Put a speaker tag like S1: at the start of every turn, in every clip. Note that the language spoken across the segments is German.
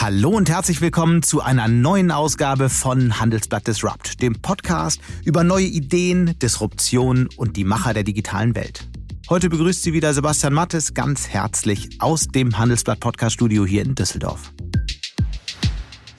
S1: Hallo und herzlich willkommen zu einer neuen Ausgabe von Handelsblatt Disrupt, dem Podcast über neue Ideen, Disruption und die Macher der digitalen Welt. Heute begrüßt Sie wieder Sebastian Mattes ganz herzlich aus dem Handelsblatt Podcast Studio hier in Düsseldorf.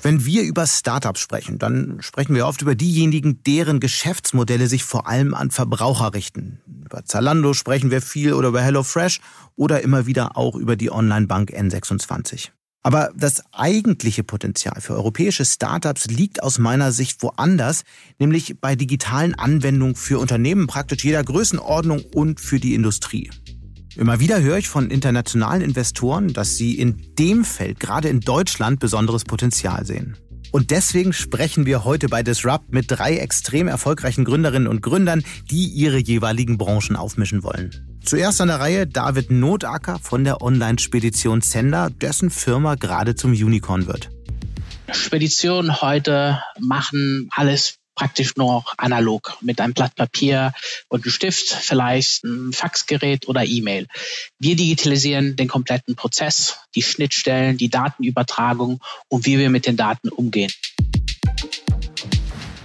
S1: Wenn wir über Startups sprechen, dann sprechen wir oft über diejenigen, deren Geschäftsmodelle sich vor allem an Verbraucher richten. Über Zalando sprechen wir viel oder über HelloFresh oder immer wieder auch über die Online-Bank N26. Aber das eigentliche Potenzial für europäische Startups liegt aus meiner Sicht woanders, nämlich bei digitalen Anwendungen für Unternehmen praktisch jeder Größenordnung und für die Industrie. Immer wieder höre ich von internationalen Investoren, dass sie in dem Feld, gerade in Deutschland, besonderes Potenzial sehen. Und deswegen sprechen wir heute bei Disrupt mit drei extrem erfolgreichen Gründerinnen und Gründern, die ihre jeweiligen Branchen aufmischen wollen. Zuerst an der Reihe David Notacker von der Online-Spedition Zender, dessen Firma gerade zum Unicorn wird.
S2: Speditionen heute machen alles praktisch noch analog mit einem Blatt Papier und einem Stift, vielleicht ein Faxgerät oder E-Mail. Wir digitalisieren den kompletten Prozess, die Schnittstellen, die Datenübertragung und wie wir mit den Daten umgehen.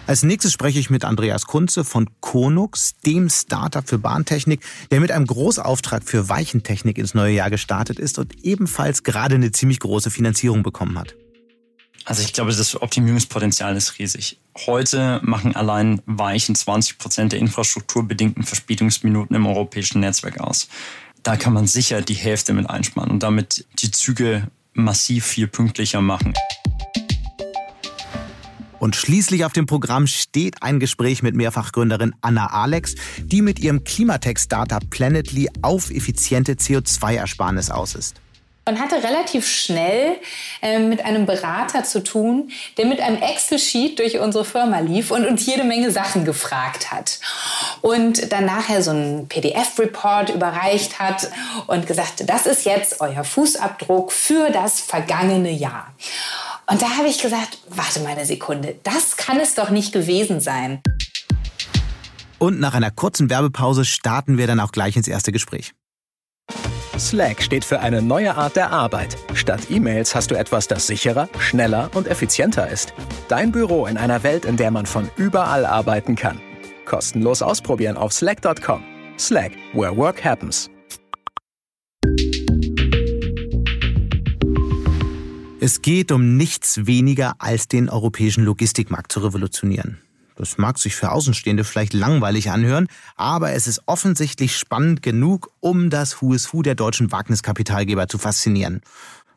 S1: Als nächstes spreche ich mit Andreas Kunze von Konux, dem Startup für Bahntechnik, der mit einem Großauftrag für Weichentechnik ins neue Jahr gestartet ist und ebenfalls gerade eine ziemlich große Finanzierung bekommen hat.
S3: Also ich glaube, das Optimierungspotenzial ist riesig. Heute machen allein Weichen 20 Prozent der infrastrukturbedingten Verspätungsminuten im europäischen Netzwerk aus. Da kann man sicher die Hälfte mit einsparen und damit die Züge massiv viel pünktlicher machen.
S1: Und schließlich auf dem Programm steht ein Gespräch mit Mehrfachgründerin Anna Alex, die mit ihrem Klimatech-Startup Planetly auf effiziente CO2-Ersparnis aus ist
S4: und hatte relativ schnell äh, mit einem Berater zu tun, der mit einem Excel-Sheet durch unsere Firma lief und uns jede Menge Sachen gefragt hat. Und dann nachher so einen PDF-Report überreicht hat und gesagt, das ist jetzt euer Fußabdruck für das vergangene Jahr. Und da habe ich gesagt, warte mal eine Sekunde, das kann es doch nicht gewesen sein.
S1: Und nach einer kurzen Werbepause starten wir dann auch gleich ins erste Gespräch.
S5: Slack steht für eine neue Art der Arbeit. Statt E-Mails hast du etwas, das sicherer, schneller und effizienter ist. Dein Büro in einer Welt, in der man von überall arbeiten kann. Kostenlos ausprobieren auf slack.com. Slack, where work happens.
S1: Es geht um nichts weniger als den europäischen Logistikmarkt zu revolutionieren. Das mag sich für Außenstehende vielleicht langweilig anhören, aber es ist offensichtlich spannend genug, um das Who is Who der deutschen Wagniskapitalgeber zu faszinieren.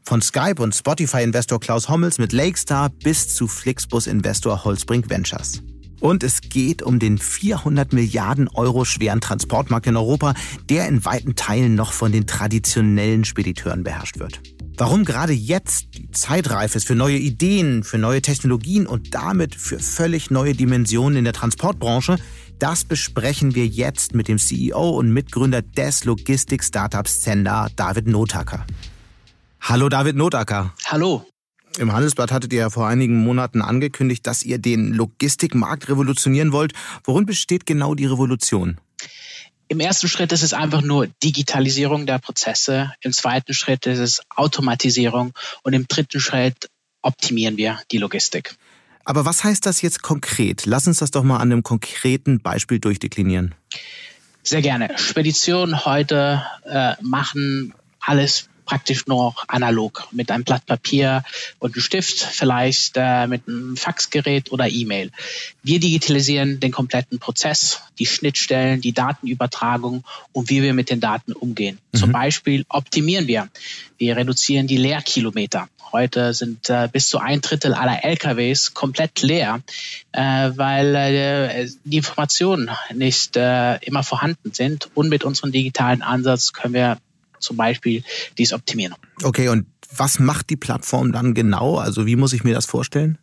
S1: Von Skype und Spotify-Investor Klaus Hommels mit Lakestar bis zu Flixbus-Investor Holzbrink Ventures. Und es geht um den 400 Milliarden Euro schweren Transportmarkt in Europa, der in weiten Teilen noch von den traditionellen Spediteuren beherrscht wird. Warum gerade jetzt die Zeit reif ist für neue Ideen, für neue Technologien und damit für völlig neue Dimensionen in der Transportbranche, das besprechen wir jetzt mit dem CEO und Mitgründer des Logistik-Startups Zender, David Notacker. Hallo David Notacker.
S2: Hallo.
S1: Im Handelsblatt hattet ihr ja vor einigen Monaten angekündigt, dass ihr den Logistikmarkt revolutionieren wollt. Worin besteht genau die Revolution?
S2: Im ersten Schritt ist es einfach nur Digitalisierung der Prozesse. Im zweiten Schritt ist es Automatisierung. Und im dritten Schritt optimieren wir die Logistik.
S1: Aber was heißt das jetzt konkret? Lass uns das doch mal an einem konkreten Beispiel durchdeklinieren.
S2: Sehr gerne. Speditionen heute äh, machen alles praktisch nur noch analog mit einem Blatt Papier und einem Stift, vielleicht äh, mit einem Faxgerät oder E-Mail. Wir digitalisieren den kompletten Prozess, die Schnittstellen, die Datenübertragung und wie wir mit den Daten umgehen. Mhm. Zum Beispiel optimieren wir. Wir reduzieren die Leerkilometer. Heute sind äh, bis zu ein Drittel aller LKWs komplett leer, äh, weil äh, die Informationen nicht äh, immer vorhanden sind. Und mit unserem digitalen Ansatz können wir zum Beispiel dies optimieren.
S1: Okay, und was macht die Plattform dann genau? Also wie muss ich mir das vorstellen?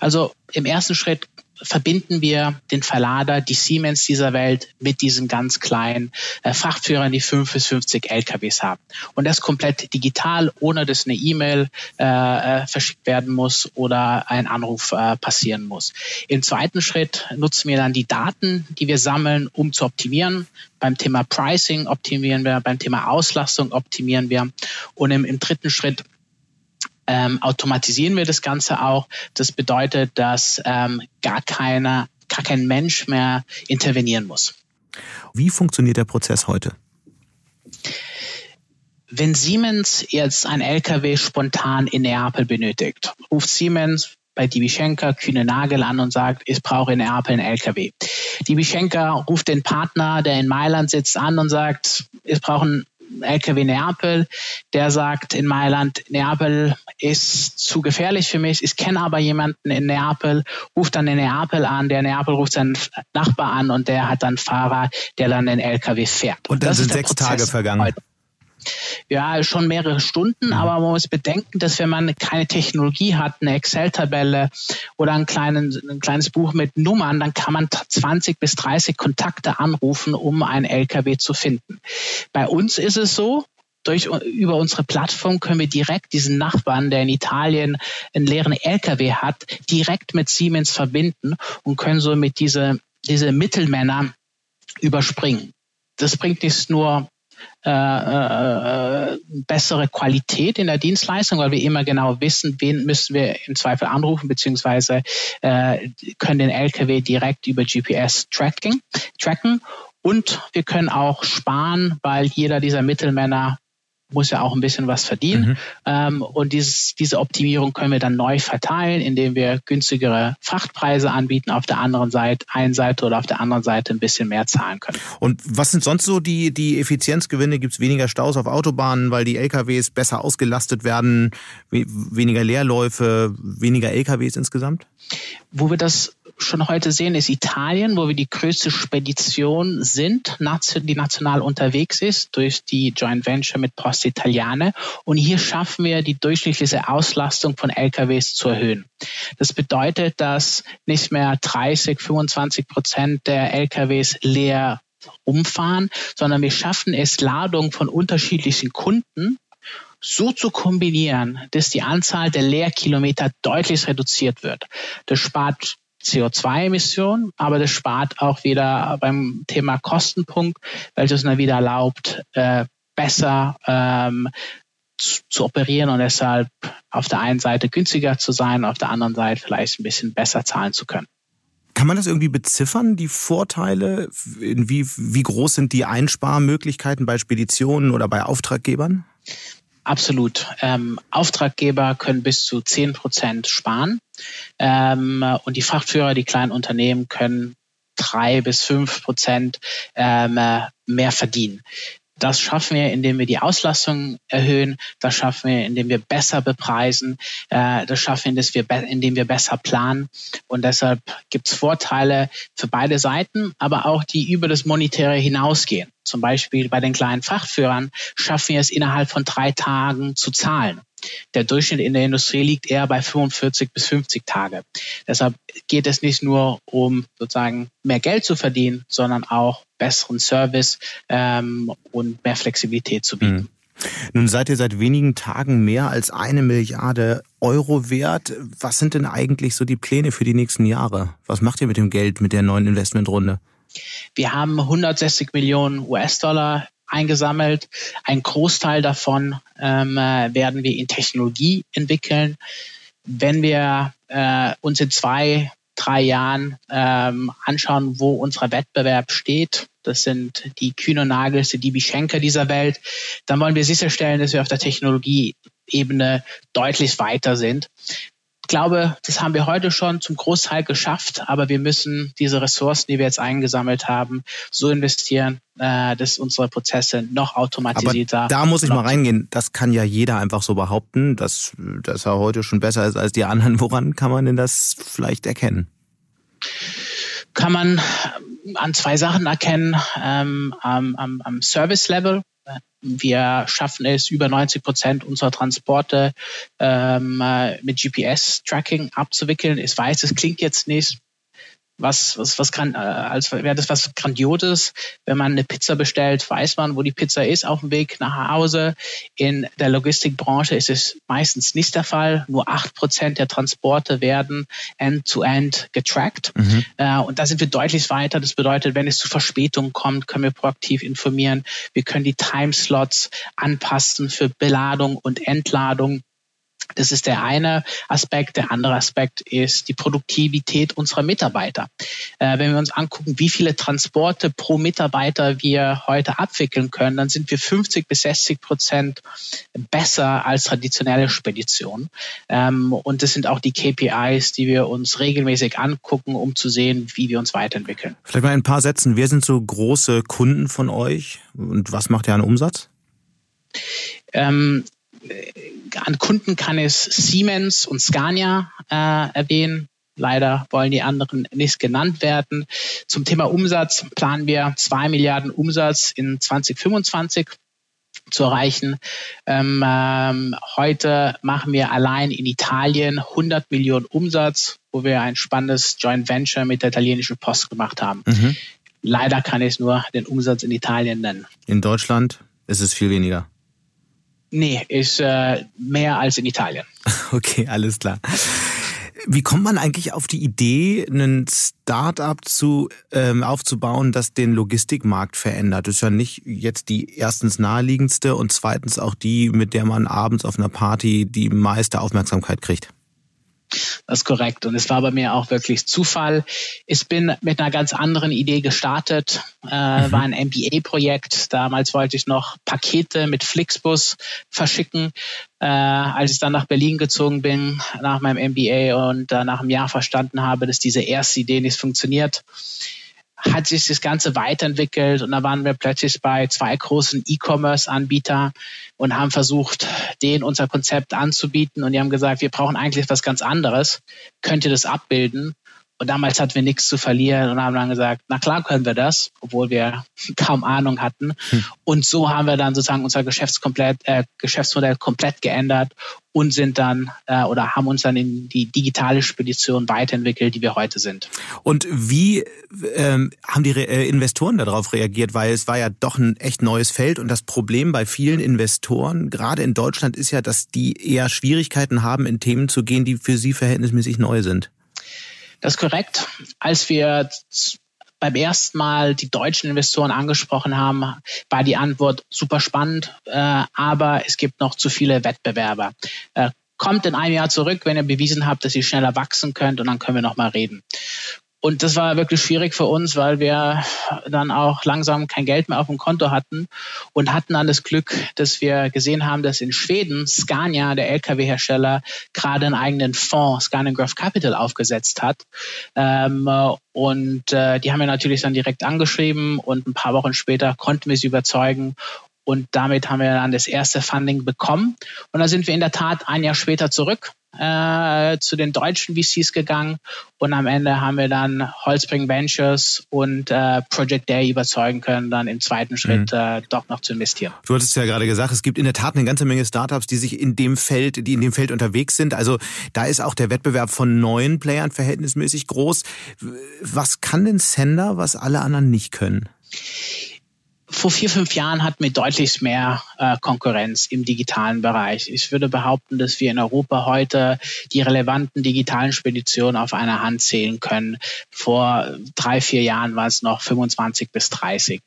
S2: Also im ersten Schritt verbinden wir den Verlader, die Siemens dieser Welt mit diesen ganz kleinen äh, Frachtführern, die 5 bis 50 LKWs haben. Und das komplett digital, ohne dass eine E-Mail äh, äh, verschickt werden muss oder ein Anruf äh, passieren muss. Im zweiten Schritt nutzen wir dann die Daten, die wir sammeln, um zu optimieren. Beim Thema Pricing optimieren wir, beim Thema Auslastung optimieren wir. Und im, im dritten Schritt ähm, automatisieren wir das Ganze auch. Das bedeutet, dass ähm, gar keiner, gar kein Mensch mehr intervenieren muss.
S1: Wie funktioniert der Prozess heute?
S2: Wenn Siemens jetzt ein LKW spontan in Neapel benötigt, ruft Siemens bei Divischenka Kühne Nagel an und sagt, ich brauche in Neapel einen LKW. Divischenka ruft den Partner, der in Mailand sitzt, an und sagt, ich brauche einen LKW Neapel, der sagt in Mailand, Neapel ist zu gefährlich für mich. Ich kenne aber jemanden in Neapel, ruft dann in Neapel an, der Neapel ruft seinen Nachbar an und der hat dann Fahrer, der dann den LKW fährt.
S1: Und dann sind sechs Prozess Tage vergangen. Heute
S2: ja, schon mehrere Stunden, mhm. aber man muss bedenken, dass wenn man keine Technologie hat, eine Excel-Tabelle oder ein, kleinen, ein kleines Buch mit Nummern, dann kann man 20 bis 30 Kontakte anrufen, um einen LKW zu finden. Bei uns ist es so, durch, über unsere Plattform können wir direkt diesen Nachbarn, der in Italien einen leeren LKW hat, direkt mit Siemens verbinden und können somit diese, diese Mittelmänner überspringen. Das bringt nicht nur äh, äh, bessere Qualität in der Dienstleistung, weil wir immer genau wissen, wen müssen wir im Zweifel anrufen, beziehungsweise äh, können den LKW direkt über GPS tracking, tracken. Und wir können auch sparen, weil jeder dieser Mittelmänner muss ja auch ein bisschen was verdienen. Mhm. Ähm, und dieses, diese Optimierung können wir dann neu verteilen, indem wir günstigere Frachtpreise anbieten auf der anderen Seite, einen Seite oder auf der anderen Seite ein bisschen mehr zahlen können.
S1: Und was sind sonst so die, die Effizienzgewinne? Gibt es weniger Staus auf Autobahnen, weil die LKWs besser ausgelastet werden, weniger Leerläufe, weniger LKWs insgesamt?
S2: Wo wir das schon heute sehen, ist Italien, wo wir die größte Spedition sind, die national unterwegs ist durch die Joint Venture mit Post Italiane. Und hier schaffen wir die durchschnittliche Auslastung von LKWs zu erhöhen. Das bedeutet, dass nicht mehr 30, 25 Prozent der LKWs leer umfahren, sondern wir schaffen es, Ladungen von unterschiedlichen Kunden so zu kombinieren, dass die Anzahl der Leerkilometer deutlich reduziert wird. Das spart CO2-Emissionen, aber das spart auch wieder beim Thema Kostenpunkt, welches dann wieder erlaubt, äh, besser ähm, zu, zu, operieren und deshalb auf der einen Seite günstiger zu sein, auf der anderen Seite vielleicht ein bisschen besser zahlen zu können.
S1: Kann man das irgendwie beziffern, die Vorteile? Wie, wie groß sind die Einsparmöglichkeiten bei Speditionen oder bei Auftraggebern?
S2: Absolut. Ähm, Auftraggeber können bis zu 10 Prozent sparen ähm, und die Frachtführer, die kleinen Unternehmen können drei bis fünf Prozent ähm, mehr verdienen. Das schaffen wir, indem wir die Auslastung erhöhen. Das schaffen wir, indem wir besser bepreisen. Äh, das schaffen wir, indem wir besser planen. Und deshalb gibt es Vorteile für beide Seiten, aber auch die über das Monetäre hinausgehen. Zum Beispiel bei den kleinen Frachtführern schaffen wir es innerhalb von drei Tagen zu zahlen. Der Durchschnitt in der Industrie liegt eher bei 45 bis 50 Tage. Deshalb geht es nicht nur um sozusagen mehr Geld zu verdienen, sondern auch besseren Service ähm, und mehr Flexibilität zu bieten. Mhm.
S1: Nun seid ihr seit wenigen Tagen mehr als eine Milliarde Euro wert. Was sind denn eigentlich so die Pläne für die nächsten Jahre? Was macht ihr mit dem Geld, mit der neuen Investmentrunde?
S2: Wir haben 160 Millionen US-Dollar eingesammelt. Ein Großteil davon ähm, äh, werden wir in Technologie entwickeln. Wenn wir äh, uns in zwei, drei Jahren ähm, anschauen, wo unser Wettbewerb steht, das sind die Kühne Nagels, die DB Schenker dieser Welt, dann wollen wir sicherstellen, dass wir auf der Technologieebene deutlich weiter sind glaube, das haben wir heute schon zum Großteil geschafft, aber wir müssen diese Ressourcen, die wir jetzt eingesammelt haben, so investieren, äh, dass unsere Prozesse noch automatisierter.
S1: Aber da muss ich mal reingehen. Das kann ja jeder einfach so behaupten, dass, dass er heute schon besser ist als die anderen. Woran kann man denn das vielleicht erkennen?
S2: Kann man an zwei Sachen erkennen. Ähm, am, am, am Service-Level, wir schaffen es, über 90 Prozent unserer Transporte ähm, äh, mit GPS-Tracking abzuwickeln. Ich weiß, es klingt jetzt nicht was, was, was kann, äh, als wäre das was Grandioses. Wenn man eine Pizza bestellt, weiß man, wo die Pizza ist auf dem Weg nach Hause. In der Logistikbranche ist es meistens nicht der Fall. Nur acht Prozent der Transporte werden end-to-end -end getrackt. Mhm. Äh, und da sind wir deutlich weiter. Das bedeutet, wenn es zu Verspätungen kommt, können wir proaktiv informieren. Wir können die Timeslots anpassen für Beladung und Entladung. Das ist der eine Aspekt. Der andere Aspekt ist die Produktivität unserer Mitarbeiter. Äh, wenn wir uns angucken, wie viele Transporte pro Mitarbeiter wir heute abwickeln können, dann sind wir 50 bis 60 Prozent besser als traditionelle Speditionen. Ähm, und das sind auch die KPIs, die wir uns regelmäßig angucken, um zu sehen, wie wir uns weiterentwickeln.
S1: Vielleicht mal ein paar Sätzen. Wer sind so große Kunden von euch und was macht ihr an Umsatz?
S2: Ähm, an Kunden kann es Siemens und Scania äh, erwähnen. Leider wollen die anderen nicht genannt werden. Zum Thema Umsatz planen wir zwei Milliarden Umsatz in 2025 zu erreichen. Ähm, ähm, heute machen wir allein in Italien 100 Millionen Umsatz, wo wir ein spannendes Joint Venture mit der italienischen Post gemacht haben. Mhm. Leider kann ich nur den Umsatz in Italien nennen.
S1: In Deutschland ist es viel weniger.
S2: Nee, ist äh, mehr als in Italien.
S1: Okay, alles klar. Wie kommt man eigentlich auf die Idee, einen Start-up zu, ähm, aufzubauen, das den Logistikmarkt verändert? Das ist ja nicht jetzt die erstens naheliegendste und zweitens auch die, mit der man abends auf einer Party die meiste Aufmerksamkeit kriegt.
S2: Das ist korrekt. Und es war bei mir auch wirklich Zufall. Ich bin mit einer ganz anderen Idee gestartet. Äh, mhm. War ein MBA-Projekt. Damals wollte ich noch Pakete mit Flixbus verschicken. Äh, als ich dann nach Berlin gezogen bin, nach meinem MBA und äh, nach einem Jahr verstanden habe, dass diese erste Idee nicht funktioniert, hat sich das Ganze weiterentwickelt und da waren wir plötzlich bei zwei großen E-Commerce-Anbietern und haben versucht, denen unser Konzept anzubieten und die haben gesagt, wir brauchen eigentlich was ganz anderes. Könnt ihr das abbilden? Und damals hatten wir nichts zu verlieren und haben dann gesagt, na klar können wir das, obwohl wir kaum Ahnung hatten. Hm. Und so haben wir dann sozusagen unser Geschäftskomplett, äh, Geschäftsmodell komplett geändert und sind dann äh, oder haben uns dann in die digitale Spedition weiterentwickelt, die wir heute sind.
S1: Und wie ähm, haben die Re äh, Investoren darauf reagiert? Weil es war ja doch ein echt neues Feld und das Problem bei vielen Investoren, gerade in Deutschland, ist ja, dass die eher Schwierigkeiten haben, in Themen zu gehen, die für sie verhältnismäßig neu sind.
S2: Das ist korrekt. Als wir beim ersten Mal die deutschen Investoren angesprochen haben, war die Antwort super spannend, äh, aber es gibt noch zu viele Wettbewerber. Äh, kommt in einem Jahr zurück, wenn ihr bewiesen habt, dass ihr schneller wachsen könnt und dann können wir noch mal reden. Und das war wirklich schwierig für uns, weil wir dann auch langsam kein Geld mehr auf dem Konto hatten und hatten dann das Glück, dass wir gesehen haben, dass in Schweden Scania, der Lkw-Hersteller, gerade einen eigenen Fonds, Scania Graph Capital, aufgesetzt hat. Ähm, und äh, die haben wir natürlich dann direkt angeschrieben und ein paar Wochen später konnten wir sie überzeugen und damit haben wir dann das erste Funding bekommen. Und da sind wir in der Tat ein Jahr später zurück äh, zu den deutschen VCs gegangen und am Ende haben wir dann Holzbring Ventures und äh, Project Day überzeugen können, dann im zweiten Schritt mhm. äh, doch noch zu investieren.
S1: Du hattest ja gerade gesagt, es gibt in der Tat eine ganze Menge Startups, die sich in dem Feld, die in dem Feld unterwegs sind. Also da ist auch der Wettbewerb von neuen Playern verhältnismäßig groß. Was kann denn Sender, was alle anderen nicht können?
S2: Vor vier, fünf Jahren hatten wir deutlich mehr äh, Konkurrenz im digitalen Bereich. Ich würde behaupten, dass wir in Europa heute die relevanten digitalen Speditionen auf einer Hand zählen können. Vor drei, vier Jahren war es noch 25 bis 30.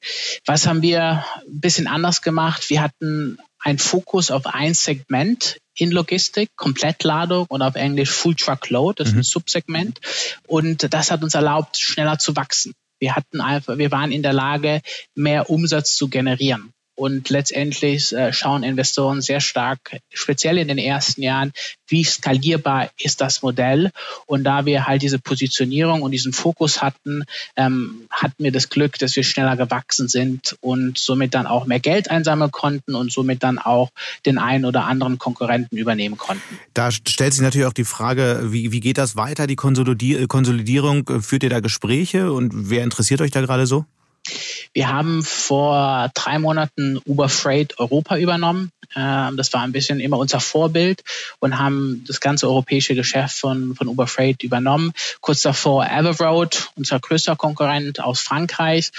S2: Was haben wir ein bisschen anders gemacht? Wir hatten einen Fokus auf ein Segment in Logistik, Komplettladung und auf Englisch Full Truck Load, das ist ein mhm. Subsegment. Und das hat uns erlaubt, schneller zu wachsen. Wir hatten einfach, wir waren in der Lage, mehr Umsatz zu generieren. Und letztendlich äh, schauen Investoren sehr stark, speziell in den ersten Jahren, wie skalierbar ist das Modell. Und da wir halt diese Positionierung und diesen Fokus hatten, ähm, hatten wir das Glück, dass wir schneller gewachsen sind und somit dann auch mehr Geld einsammeln konnten und somit dann auch den einen oder anderen Konkurrenten übernehmen konnten.
S1: Da stellt sich natürlich auch die Frage, wie, wie geht das weiter, die Konsolidierung? Führt ihr da Gespräche und wer interessiert euch da gerade so?
S2: Wir haben vor drei Monaten Uber Freight Europa übernommen. Ähm, das war ein bisschen immer unser Vorbild und haben das ganze europäische Geschäft von, von Uber Freight übernommen. Kurz davor Everroad, unser größter Konkurrent aus Frankreich.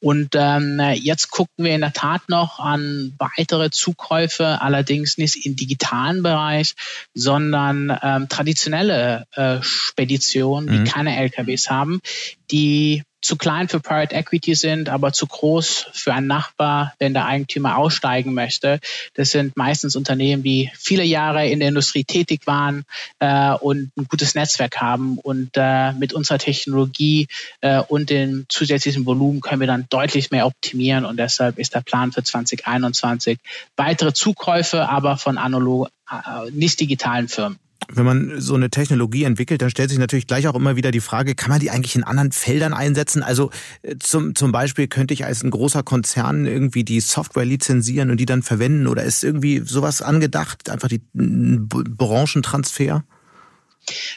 S2: Und ähm, jetzt gucken wir in der Tat noch an weitere Zukäufe, allerdings nicht im digitalen Bereich, sondern ähm, traditionelle äh, Speditionen, die mhm. keine LKWs haben, die zu klein für Private Equity sind, aber zu groß für einen Nachbar, wenn der Eigentümer aussteigen möchte. Das sind meistens Unternehmen, die viele Jahre in der Industrie tätig waren äh, und ein gutes Netzwerk haben. Und äh, mit unserer Technologie äh, und dem zusätzlichen Volumen können wir dann deutlich mehr optimieren. Und deshalb ist der Plan für 2021 weitere Zukäufe, aber von analog, äh, nicht digitalen Firmen
S1: wenn man so eine Technologie entwickelt, dann stellt sich natürlich gleich auch immer wieder die Frage, kann man die eigentlich in anderen Feldern einsetzen? Also äh, zum, zum Beispiel könnte ich als ein großer Konzern irgendwie die Software lizenzieren und die dann verwenden oder ist irgendwie sowas angedacht, einfach die Branchentransfer?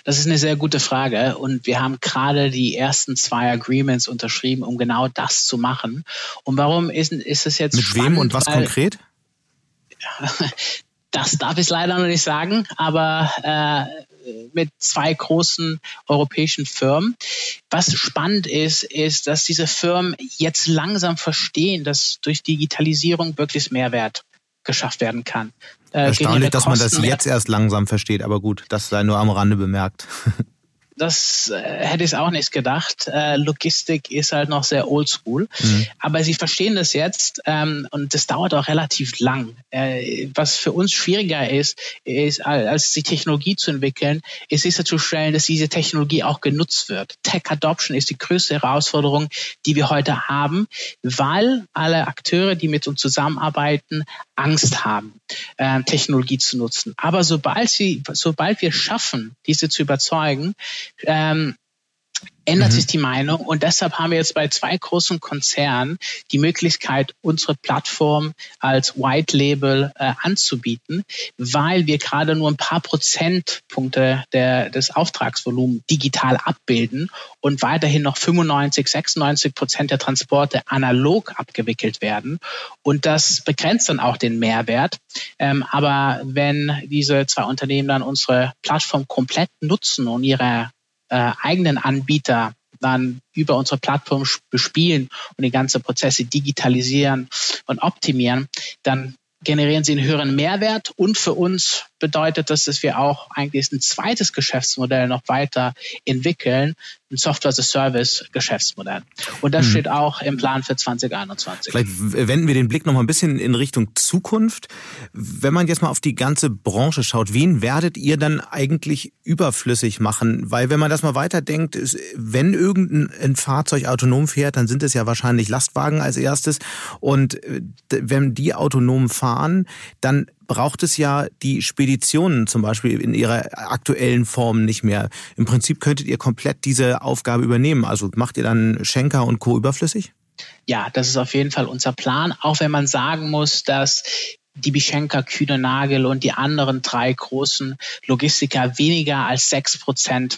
S2: Das ist eine sehr gute Frage und wir haben gerade die ersten zwei Agreements unterschrieben, um genau das zu machen. Und warum ist, ist es jetzt
S1: Mit spannend, wem und was konkret?
S2: Das darf ich leider noch nicht sagen, aber äh, mit zwei großen europäischen Firmen. Was spannend ist, ist, dass diese Firmen jetzt langsam verstehen, dass durch Digitalisierung wirklich Mehrwert geschafft werden kann.
S1: Äh, Erstaunlich, dass man das jetzt erst langsam versteht, aber gut, das sei nur am Rande bemerkt.
S2: das äh, hätte ich auch nicht gedacht. Äh, Logistik ist halt noch sehr oldschool. Mhm. Aber sie verstehen das jetzt ähm, und das dauert auch relativ lang. Äh, was für uns schwieriger ist, ist, als die Technologie zu entwickeln, ist sicherzustellen, dass diese Technologie auch genutzt wird. Tech Adoption ist die größte Herausforderung, die wir heute haben, weil alle Akteure, die mit uns zusammenarbeiten, Angst haben, äh, Technologie zu nutzen. Aber sobald sie, sobald wir schaffen, diese zu überzeugen, ähm, ändert mhm. sich die Meinung und deshalb haben wir jetzt bei zwei großen Konzernen die Möglichkeit, unsere Plattform als White Label äh, anzubieten, weil wir gerade nur ein paar Prozentpunkte der, des Auftragsvolumens digital abbilden und weiterhin noch 95, 96 Prozent der Transporte analog abgewickelt werden. Und das begrenzt dann auch den Mehrwert. Ähm, aber wenn diese zwei Unternehmen dann unsere Plattform komplett nutzen und ihre äh, eigenen Anbieter dann über unsere Plattform bespielen und die ganzen Prozesse digitalisieren und optimieren, dann generieren sie einen höheren Mehrwert. Und für uns bedeutet das, dass wir auch eigentlich ein zweites Geschäftsmodell noch weiter entwickeln, ein Software-as-a-Service-Geschäftsmodell. Und das hm. steht auch im Plan für 2021.
S1: Vielleicht wenden wir den Blick noch mal ein bisschen in Richtung Zukunft. Wenn man jetzt mal auf die ganze Branche schaut, wen werdet ihr dann eigentlich überflüssig machen? Weil wenn man das mal weiterdenkt, wenn irgendein Fahrzeug autonom fährt, dann sind es ja wahrscheinlich Lastwagen als erstes. Und äh, wenn die autonom fahren, dann braucht es ja die Speditionen zum Beispiel in ihrer aktuellen Form nicht mehr. Im Prinzip könntet ihr komplett diese Aufgabe übernehmen. Also macht ihr dann Schenker und Co. überflüssig?
S2: Ja, das ist auf jeden Fall unser Plan, auch wenn man sagen muss, dass die Bischenker, Kühne Nagel und die anderen drei großen Logistiker weniger als sechs Prozent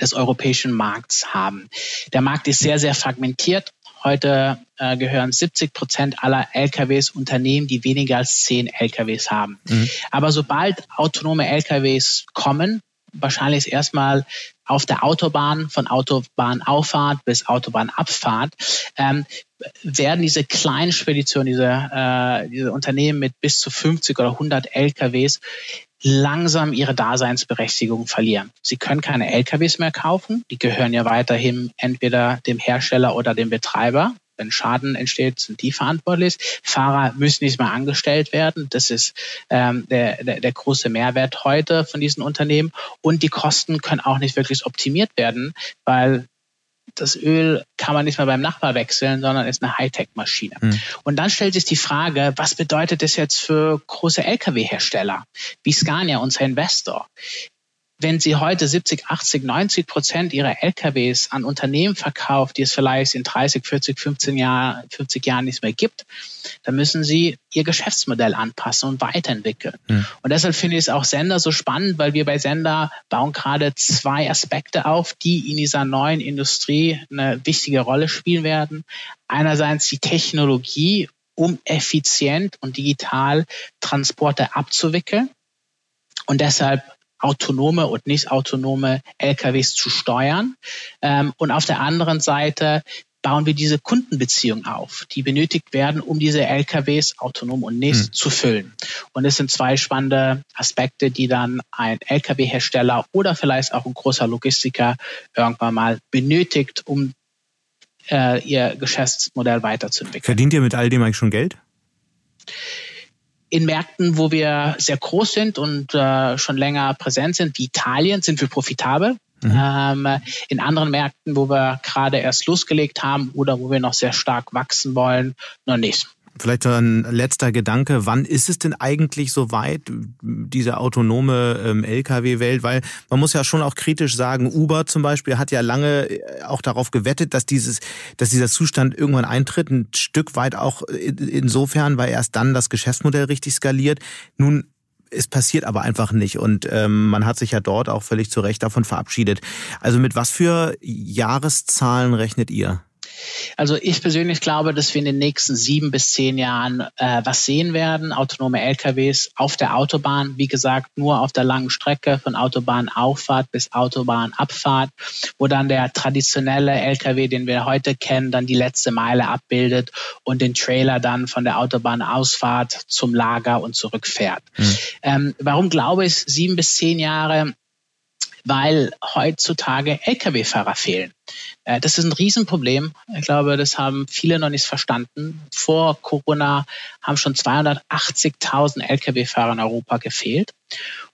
S2: des europäischen Markts haben. Der Markt ist sehr, sehr fragmentiert Heute äh, gehören 70 Prozent aller LKWs Unternehmen, die weniger als zehn LKWs haben. Mhm. Aber sobald autonome LKWs kommen, wahrscheinlich erstmal auf der Autobahn von Autobahnauffahrt bis Autobahnabfahrt, ähm, werden diese kleinen Speditionen, diese, äh, diese Unternehmen mit bis zu 50 oder 100 LKWs langsam ihre Daseinsberechtigung verlieren. Sie können keine LKWs mehr kaufen. Die gehören ja weiterhin entweder dem Hersteller oder dem Betreiber. Wenn Schaden entsteht, sind die verantwortlich. Fahrer müssen nicht mehr angestellt werden. Das ist ähm, der, der, der große Mehrwert heute von diesen Unternehmen. Und die Kosten können auch nicht wirklich optimiert werden, weil das Öl kann man nicht mehr beim Nachbar wechseln, sondern ist eine Hightech-Maschine. Mhm. Und dann stellt sich die Frage, was bedeutet das jetzt für große Lkw-Hersteller wie Scania, unser Investor? Wenn sie heute 70, 80, 90 Prozent ihrer LKWs an Unternehmen verkauft, die es vielleicht in 30, 40, 15 Jahren, 50 Jahren nicht mehr gibt, dann müssen sie ihr Geschäftsmodell anpassen und weiterentwickeln. Mhm. Und deshalb finde ich es auch Sender so spannend, weil wir bei Sender bauen gerade zwei Aspekte auf, die in dieser neuen Industrie eine wichtige Rolle spielen werden. Einerseits die Technologie, um effizient und digital Transporte abzuwickeln. Und deshalb autonome und nicht autonome LKWs zu steuern. Ähm, und auf der anderen Seite bauen wir diese Kundenbeziehung auf, die benötigt werden, um diese LKWs autonom und nicht hm. zu füllen. Und es sind zwei spannende Aspekte, die dann ein LKW-Hersteller oder vielleicht auch ein großer Logistiker irgendwann mal benötigt, um äh, ihr Geschäftsmodell weiterzuentwickeln.
S1: Verdient ihr mit all dem eigentlich schon Geld?
S2: In Märkten, wo wir sehr groß sind und äh, schon länger präsent sind, wie Italien, sind wir profitabel. Mhm. Ähm, in anderen Märkten, wo wir gerade erst losgelegt haben oder wo wir noch sehr stark wachsen wollen, noch nicht.
S1: Vielleicht ein letzter Gedanke. Wann ist es denn eigentlich so weit, diese autonome ähm, Lkw-Welt? Weil man muss ja schon auch kritisch sagen, Uber zum Beispiel hat ja lange äh, auch darauf gewettet, dass dieses, dass dieser Zustand irgendwann eintritt. Ein Stück weit auch insofern, weil erst dann das Geschäftsmodell richtig skaliert. Nun es passiert aber einfach nicht und ähm, man hat sich ja dort auch völlig zu Recht davon verabschiedet. Also mit was für Jahreszahlen rechnet ihr?
S2: Also ich persönlich glaube, dass wir in den nächsten sieben bis zehn Jahren äh, was sehen werden. Autonome LKWs auf der Autobahn, wie gesagt, nur auf der langen Strecke von Autobahnauffahrt bis Autobahnabfahrt, wo dann der traditionelle LKW, den wir heute kennen, dann die letzte Meile abbildet und den Trailer dann von der Autobahnausfahrt zum Lager und zurückfährt. Mhm. Ähm, warum glaube ich sieben bis zehn Jahre? Weil heutzutage Lkw-Fahrer fehlen. Äh, das ist ein Riesenproblem. Ich glaube, das haben viele noch nicht verstanden. Vor Corona haben schon 280.000 Lkw-Fahrer in Europa gefehlt.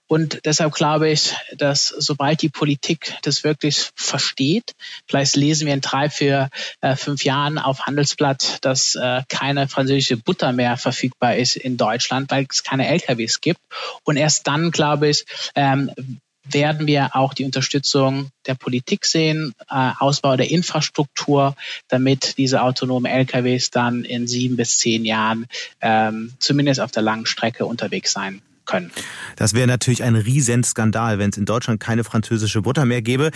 S2: Und deshalb glaube ich, dass sobald die Politik das wirklich versteht, vielleicht lesen wir in drei, vier, äh, fünf Jahren auf Handelsblatt, dass äh, keine französische Butter mehr verfügbar ist in Deutschland, weil es keine LKWs gibt. Und erst dann, glaube ich, ähm, werden wir auch die Unterstützung der Politik sehen, äh, Ausbau der Infrastruktur, damit diese autonomen LKWs dann in sieben bis zehn Jahren ähm, zumindest auf der langen Strecke unterwegs sein können.
S1: Das wäre natürlich ein Riesenskandal, wenn es in Deutschland keine französische Butter mehr gäbe.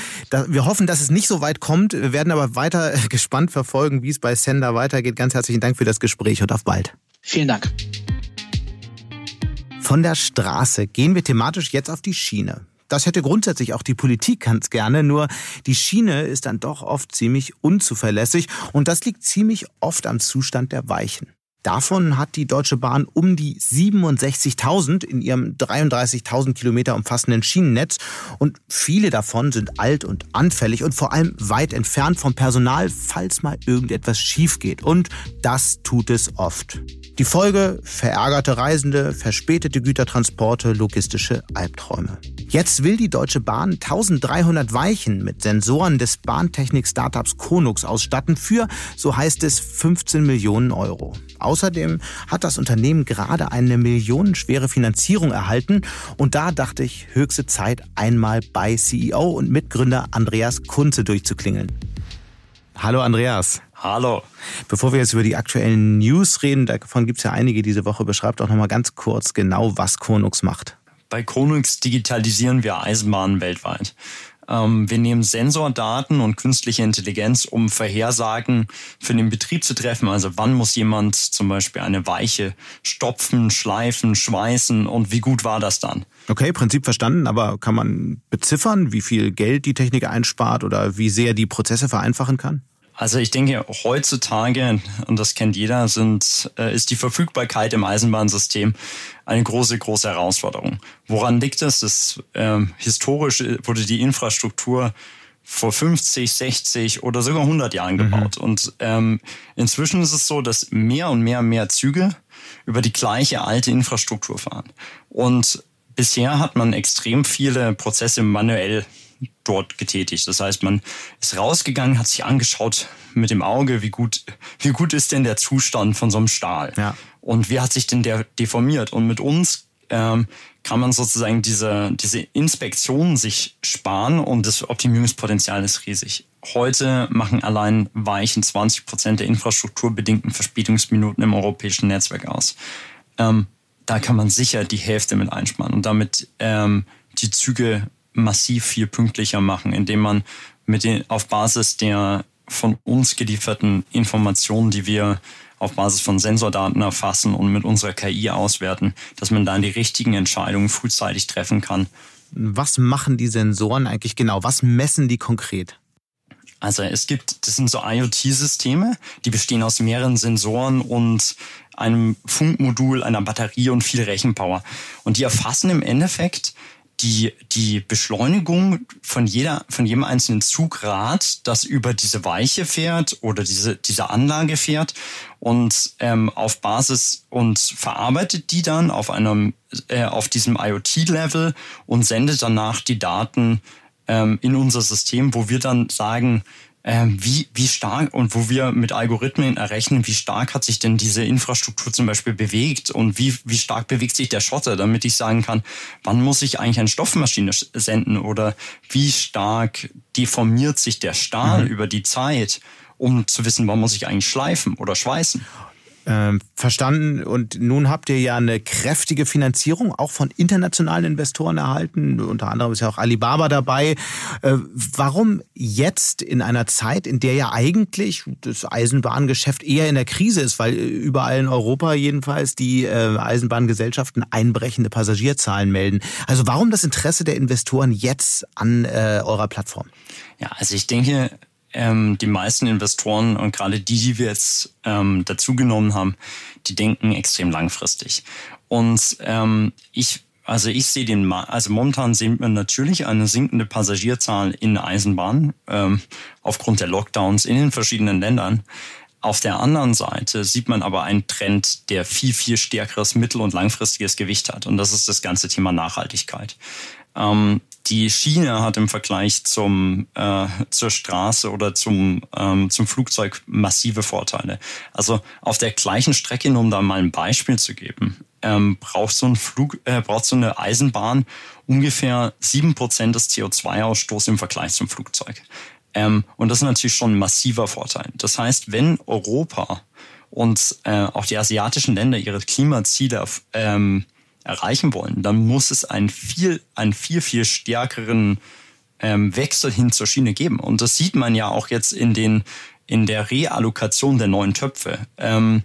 S1: wir hoffen, dass es nicht so weit kommt. Wir werden aber weiter gespannt verfolgen, wie es bei Sender weitergeht. Ganz herzlichen Dank für das Gespräch und auf bald.
S2: Vielen Dank.
S1: Von der Straße gehen wir thematisch jetzt auf die Schiene. Das hätte grundsätzlich auch die Politik ganz gerne, nur die Schiene ist dann doch oft ziemlich unzuverlässig und das liegt ziemlich oft am Zustand der Weichen. Davon hat die Deutsche Bahn um die 67.000 in ihrem 33.000 Kilometer umfassenden Schienennetz und viele davon sind alt und anfällig und vor allem weit entfernt vom Personal, falls mal irgendetwas schief geht. Und das tut es oft. Die Folge verärgerte Reisende, verspätete Gütertransporte, logistische Albträume. Jetzt will die Deutsche Bahn 1300 Weichen mit Sensoren des Bahntechnik-Startups Konux ausstatten für, so heißt es, 15 Millionen Euro. Außerdem hat das Unternehmen gerade eine millionenschwere Finanzierung erhalten und da dachte ich, höchste Zeit, einmal bei CEO und Mitgründer Andreas Kunze durchzuklingeln. Hallo Andreas.
S3: Hallo.
S1: Bevor wir jetzt über die aktuellen News reden, davon gibt es ja einige diese Woche, beschreibt auch nochmal ganz kurz genau, was Konux macht.
S3: Bei Konux digitalisieren wir Eisenbahnen weltweit. Ähm, wir nehmen Sensordaten und künstliche Intelligenz, um Vorhersagen für den Betrieb zu treffen. Also wann muss jemand zum Beispiel eine Weiche stopfen, schleifen, schweißen und wie gut war das dann?
S1: Okay, Prinzip verstanden, aber kann man beziffern, wie viel Geld die Technik einspart oder wie sehr die Prozesse vereinfachen kann?
S3: Also ich denke, heutzutage, und das kennt jeder, sind, äh, ist die Verfügbarkeit im Eisenbahnsystem eine große, große Herausforderung. Woran liegt das? das ähm, historisch wurde die Infrastruktur vor 50, 60 oder sogar 100 Jahren mhm. gebaut. Mhm. Und ähm, inzwischen ist es so, dass mehr und mehr und mehr Züge über die gleiche alte Infrastruktur fahren. Und bisher hat man extrem viele Prozesse manuell dort getätigt. Das heißt, man ist rausgegangen, hat sich angeschaut mit dem Auge, wie gut, wie gut ist denn der Zustand von so einem Stahl? Ja. Und wie hat sich denn der deformiert? Und mit uns ähm, kann man sozusagen diese, diese Inspektion sich sparen und das Optimierungspotenzial ist riesig. Heute machen allein Weichen 20 Prozent der infrastrukturbedingten Verspätungsminuten im europäischen Netzwerk aus. Ähm, da kann man sicher die Hälfte mit einsparen und damit ähm, die Züge massiv viel pünktlicher machen, indem man mit den, auf Basis der von uns gelieferten Informationen, die wir auf Basis von Sensordaten erfassen und mit unserer KI auswerten, dass man dann die richtigen Entscheidungen frühzeitig treffen kann.
S1: Was machen die Sensoren eigentlich genau? Was messen die konkret?
S3: Also es gibt, das sind so IoT-Systeme, die bestehen aus mehreren Sensoren und einem Funkmodul, einer Batterie und viel Rechenpower. Und die erfassen im Endeffekt die, die Beschleunigung von jeder, von jedem einzelnen Zugrad, das über diese Weiche fährt oder diese, diese Anlage fährt und ähm, auf Basis und verarbeitet die dann auf einem, äh, auf diesem IoT-Level und sendet danach die Daten ähm, in unser System, wo wir dann sagen, wie, wie stark und wo wir mit Algorithmen errechnen, wie stark hat sich denn diese Infrastruktur zum Beispiel bewegt und wie, wie stark bewegt sich der Schotter, damit ich sagen kann, wann muss ich eigentlich eine Stoffmaschine senden oder wie stark deformiert sich der Stahl mhm. über die Zeit, um zu wissen, wann muss ich eigentlich schleifen oder schweißen.
S1: Ähm, verstanden. Und nun habt ihr ja eine kräftige Finanzierung auch von internationalen Investoren erhalten. Unter anderem ist ja auch Alibaba dabei. Äh, warum jetzt in einer Zeit, in der ja eigentlich das Eisenbahngeschäft eher in der Krise ist, weil überall in Europa jedenfalls die äh, Eisenbahngesellschaften einbrechende Passagierzahlen melden? Also warum das Interesse der Investoren jetzt an äh, eurer Plattform?
S3: Ja, also ich denke, ähm, die meisten Investoren und gerade die, die wir jetzt ähm, dazugenommen haben, die denken extrem langfristig. Und ähm, ich also ich sehe den, also momentan sehen wir natürlich eine sinkende Passagierzahl in Eisenbahnen ähm, aufgrund der Lockdowns in den verschiedenen Ländern. Auf der anderen Seite sieht man aber einen Trend, der viel, viel stärkeres mittel- und langfristiges Gewicht hat. Und das ist das ganze Thema Nachhaltigkeit. Ähm, die Schiene hat im Vergleich zum, äh, zur Straße oder zum, ähm, zum Flugzeug massive Vorteile. Also auf der gleichen Strecke, nur um da mal ein Beispiel zu geben, ähm, braucht so ein Flug, äh, braucht so eine Eisenbahn ungefähr sieben Prozent des CO2-Ausstoßes im Vergleich zum Flugzeug. Ähm, und das ist natürlich schon ein massiver Vorteil. Das heißt, wenn Europa und äh, auch die asiatischen Länder ihre Klimaziele ähm, erreichen wollen, dann muss es einen viel, einen viel, viel stärkeren ähm, Wechsel hin zur Schiene geben. Und das sieht man ja auch jetzt in den, in der Reallokation der neuen Töpfe. Ähm,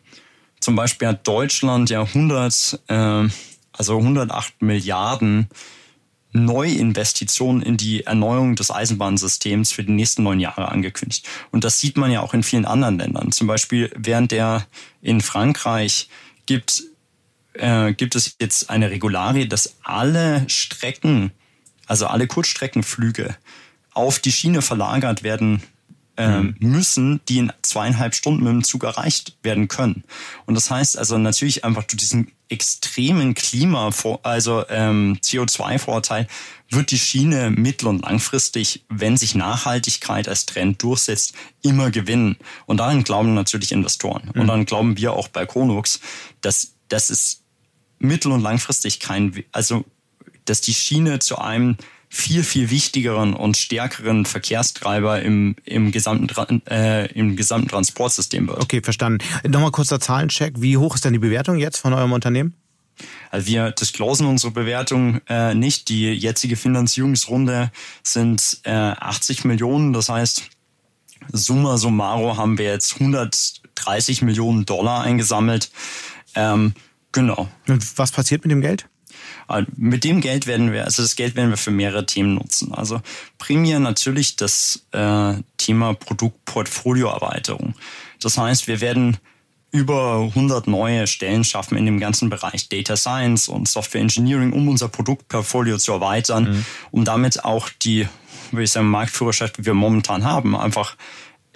S3: zum Beispiel hat Deutschland ja 100, äh, also 108 Milliarden Neuinvestitionen in die Erneuerung des Eisenbahnsystems für die nächsten neun Jahre angekündigt. Und das sieht man ja auch in vielen anderen Ländern. Zum Beispiel während der in Frankreich gibt äh, gibt es jetzt eine Regularie, dass alle Strecken, also alle Kurzstreckenflüge auf die Schiene verlagert werden ähm, mhm. müssen, die in zweieinhalb Stunden mit dem Zug erreicht werden können. Und das heißt also natürlich einfach durch diesen extremen Klima, also ähm, CO2-Vorteil, wird die Schiene mittel- und langfristig, wenn sich Nachhaltigkeit als Trend durchsetzt, immer gewinnen. Und daran glauben natürlich Investoren. Mhm. Und dann glauben wir auch bei Konux, dass das ist mittel- und langfristig kein, also dass die Schiene zu einem viel, viel wichtigeren und stärkeren Verkehrstreiber im, im, gesamten, äh, im gesamten Transportsystem wird.
S1: Okay, verstanden. Nochmal kurzer Zahlencheck. Wie hoch ist denn die Bewertung jetzt von eurem Unternehmen?
S3: Also wir disclosen unsere Bewertung äh, nicht. Die jetzige Finanzierungsrunde sind äh, 80 Millionen. Das heißt, summa summarum haben wir jetzt 130 Millionen Dollar eingesammelt. Ähm, Genau.
S1: Und was passiert mit dem Geld?
S3: Äh, mit dem Geld werden wir, also das Geld werden wir für mehrere Themen nutzen. Also primär natürlich das äh, Thema Produktportfolioerweiterung. Das heißt, wir werden über 100 neue Stellen schaffen in dem ganzen Bereich Data Science und Software Engineering, um unser Produktportfolio zu erweitern, mhm. um damit auch die, würde ich sagen, Marktführerschaft, die wir momentan haben, einfach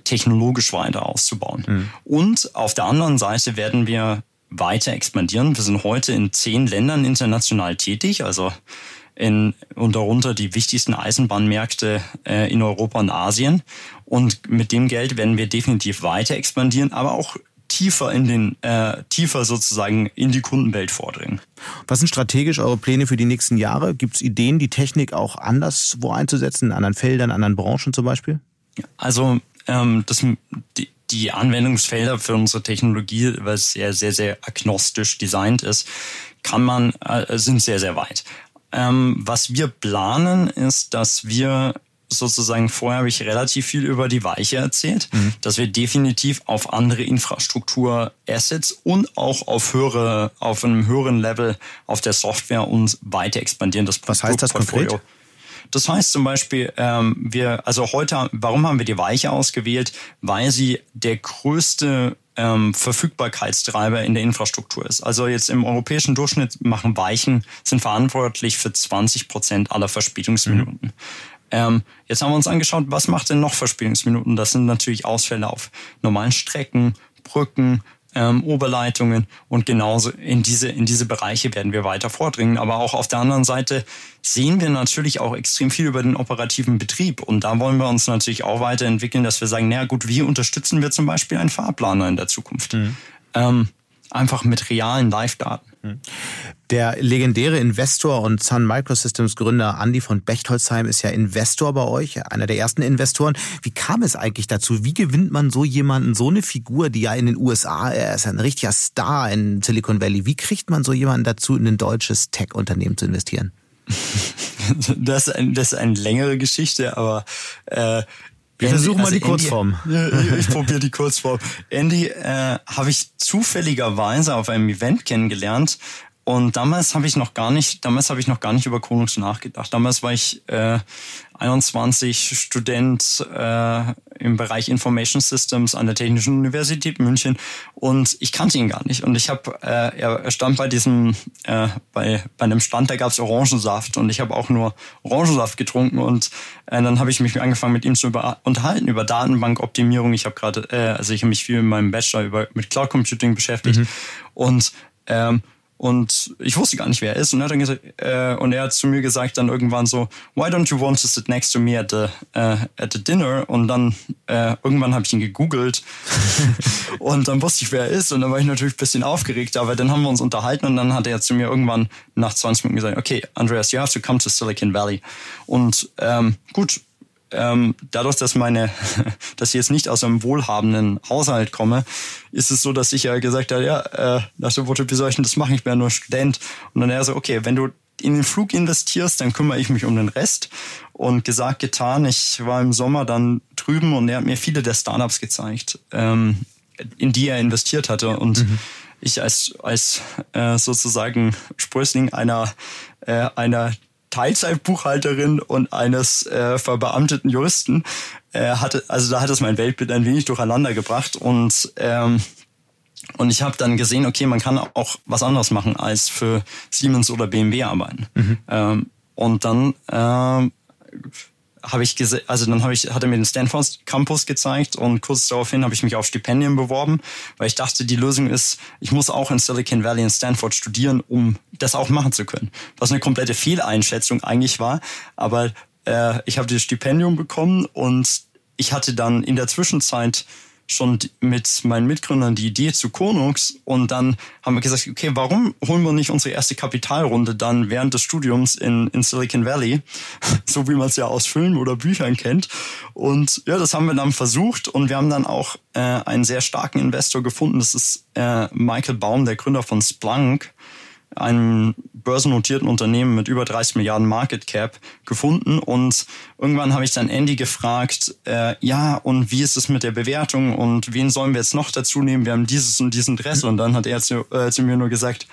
S3: technologisch weiter auszubauen. Mhm. Und auf der anderen Seite werden wir weiter expandieren. Wir sind heute in zehn Ländern international tätig, also in, und darunter die wichtigsten Eisenbahnmärkte äh, in Europa und Asien. Und mit dem Geld werden wir definitiv weiter expandieren, aber auch tiefer in den äh, tiefer sozusagen in die Kundenwelt vordringen.
S1: Was sind strategisch eure Pläne für die nächsten Jahre? Gibt es Ideen, die Technik auch anderswo einzusetzen, in anderen Feldern, anderen Branchen zum Beispiel?
S3: Also ähm, das, die, die Anwendungsfelder für unsere Technologie, weil es sehr, sehr, sehr agnostisch designt ist, kann man, äh, sind sehr, sehr weit. Ähm, was wir planen, ist, dass wir sozusagen vorher habe ich relativ viel über die Weiche erzählt, mhm. dass wir definitiv auf andere Infrastruktur-Assets und auch auf höhere, auf einem höheren Level auf der Software uns weiter expandieren.
S1: Das Was heißt das konkret?
S3: Das heißt zum Beispiel, ähm, wir, also heute, warum haben wir die Weiche ausgewählt? Weil sie der größte ähm, Verfügbarkeitstreiber in der Infrastruktur ist. Also jetzt im europäischen Durchschnitt machen Weichen, sind verantwortlich für 20 Prozent aller Verspätungsminuten. Mhm. Ähm, jetzt haben wir uns angeschaut, was macht denn noch Verspätungsminuten? Das sind natürlich Ausfälle auf normalen Strecken, Brücken, ähm, Oberleitungen und genauso in diese, in diese Bereiche werden wir weiter vordringen. Aber auch auf der anderen Seite sehen wir natürlich auch extrem viel über den operativen Betrieb und da wollen wir uns natürlich auch weiterentwickeln, dass wir sagen, naja gut, wie unterstützen wir zum Beispiel einen Fahrplaner in der Zukunft? Mhm. Ähm, einfach mit realen Live-Daten.
S1: Der legendäre Investor und Sun Microsystems Gründer Andy von Bechtolzheim ist ja Investor bei euch, einer der ersten Investoren. Wie kam es eigentlich dazu? Wie gewinnt man so jemanden, so eine Figur, die ja in den USA, er ist ein richtiger Star in Silicon Valley. Wie kriegt man so jemanden dazu, in ein deutsches Tech-Unternehmen zu investieren?
S3: Das ist, ein, das ist eine längere Geschichte, aber äh,
S1: wir versuchen also mal die Kurzform.
S3: Andy, ich probiere die Kurzform. Andy äh, habe ich zufälligerweise auf einem Event kennengelernt und damals habe ich noch gar nicht, damals habe ich noch gar nicht über Konungs nachgedacht. Damals war ich äh, 21 Student äh, im Bereich Information Systems an der Technischen Universität München und ich kannte ihn gar nicht. Und ich habe, äh, er stand bei diesem, äh, bei, bei einem Stand, da gab es Orangensaft und ich habe auch nur Orangensaft getrunken und äh, dann habe ich mich angefangen mit ihm zu über, unterhalten über Datenbankoptimierung. Ich habe gerade, äh, also ich habe mich viel in meinem Bachelor über mit Cloud Computing beschäftigt mhm. und ähm, und ich wusste gar nicht, wer er ist. Und er hat dann äh, und er hat zu mir gesagt dann irgendwann so, why don't you want to sit next to me at the, uh, at the dinner? Und dann äh, irgendwann habe ich ihn gegoogelt und dann wusste ich, wer er ist. Und dann war ich natürlich ein bisschen aufgeregt, aber dann haben wir uns unterhalten und dann hat er zu mir irgendwann nach 20 Minuten gesagt, okay, Andreas, you have to come to Silicon Valley. Und ähm, gut, ähm, dadurch, dass meine, dass ich jetzt nicht aus einem wohlhabenden Haushalt komme, ist es so, dass ich ja gesagt habe, ja, äh, nach dem Motto, wie soll ich denn das machen? Ich bin ja nur Student. Und dann er so, okay, wenn du in den Flug investierst, dann kümmere ich mich um den Rest. Und gesagt, getan. Ich war im Sommer dann drüben und er hat mir viele der Startups gezeigt, ähm, in die er investiert hatte. Und mhm. ich als, als äh, sozusagen Sprössling einer, äh, einer Teilzeitbuchhalterin und eines äh, verbeamteten Juristen äh, hatte, also da hat es mein Weltbild ein wenig durcheinander gebracht und ähm, und ich habe dann gesehen, okay, man kann auch was anderes machen als für Siemens oder BMW arbeiten. Mhm. Ähm, und dann äh, habe ich gesehen, also dann habe ich, hat er mir den Stanford Campus gezeigt und kurz daraufhin habe ich mich auf Stipendien beworben, weil ich dachte, die Lösung ist, ich muss auch in Silicon Valley in Stanford studieren, um das auch machen zu können. Was eine komplette Fehleinschätzung eigentlich war, aber äh, ich habe das Stipendium bekommen und ich hatte dann in der Zwischenzeit schon mit meinen Mitgründern die Idee zu Konux und dann haben wir gesagt, okay, warum holen wir nicht unsere erste Kapitalrunde dann während des Studiums in, in Silicon Valley, so wie man es ja aus Filmen oder Büchern kennt. Und ja, das haben wir dann versucht und wir haben dann auch äh, einen sehr starken Investor gefunden. Das ist äh, Michael Baum, der Gründer von Splunk einem börsennotierten Unternehmen mit über 30 Milliarden Market Cap gefunden und irgendwann habe ich dann Andy gefragt, äh, ja und wie ist es mit der Bewertung und wen sollen wir jetzt noch dazu nehmen? Wir haben dieses und diesen Dress und dann hat er zu, äh, zu mir nur gesagt,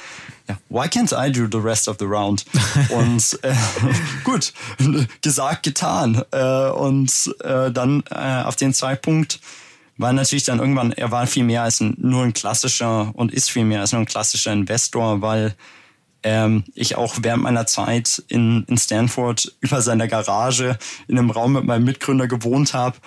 S3: ja, why can't I do the rest of the round? und äh, gut, gesagt, getan äh, und äh, dann äh, auf den Zeitpunkt war natürlich dann irgendwann, er war viel mehr als ein, nur ein klassischer und ist viel mehr als nur ein klassischer Investor, weil ähm, ich auch während meiner Zeit in, in Stanford über seiner Garage in einem Raum mit meinem Mitgründer gewohnt habe.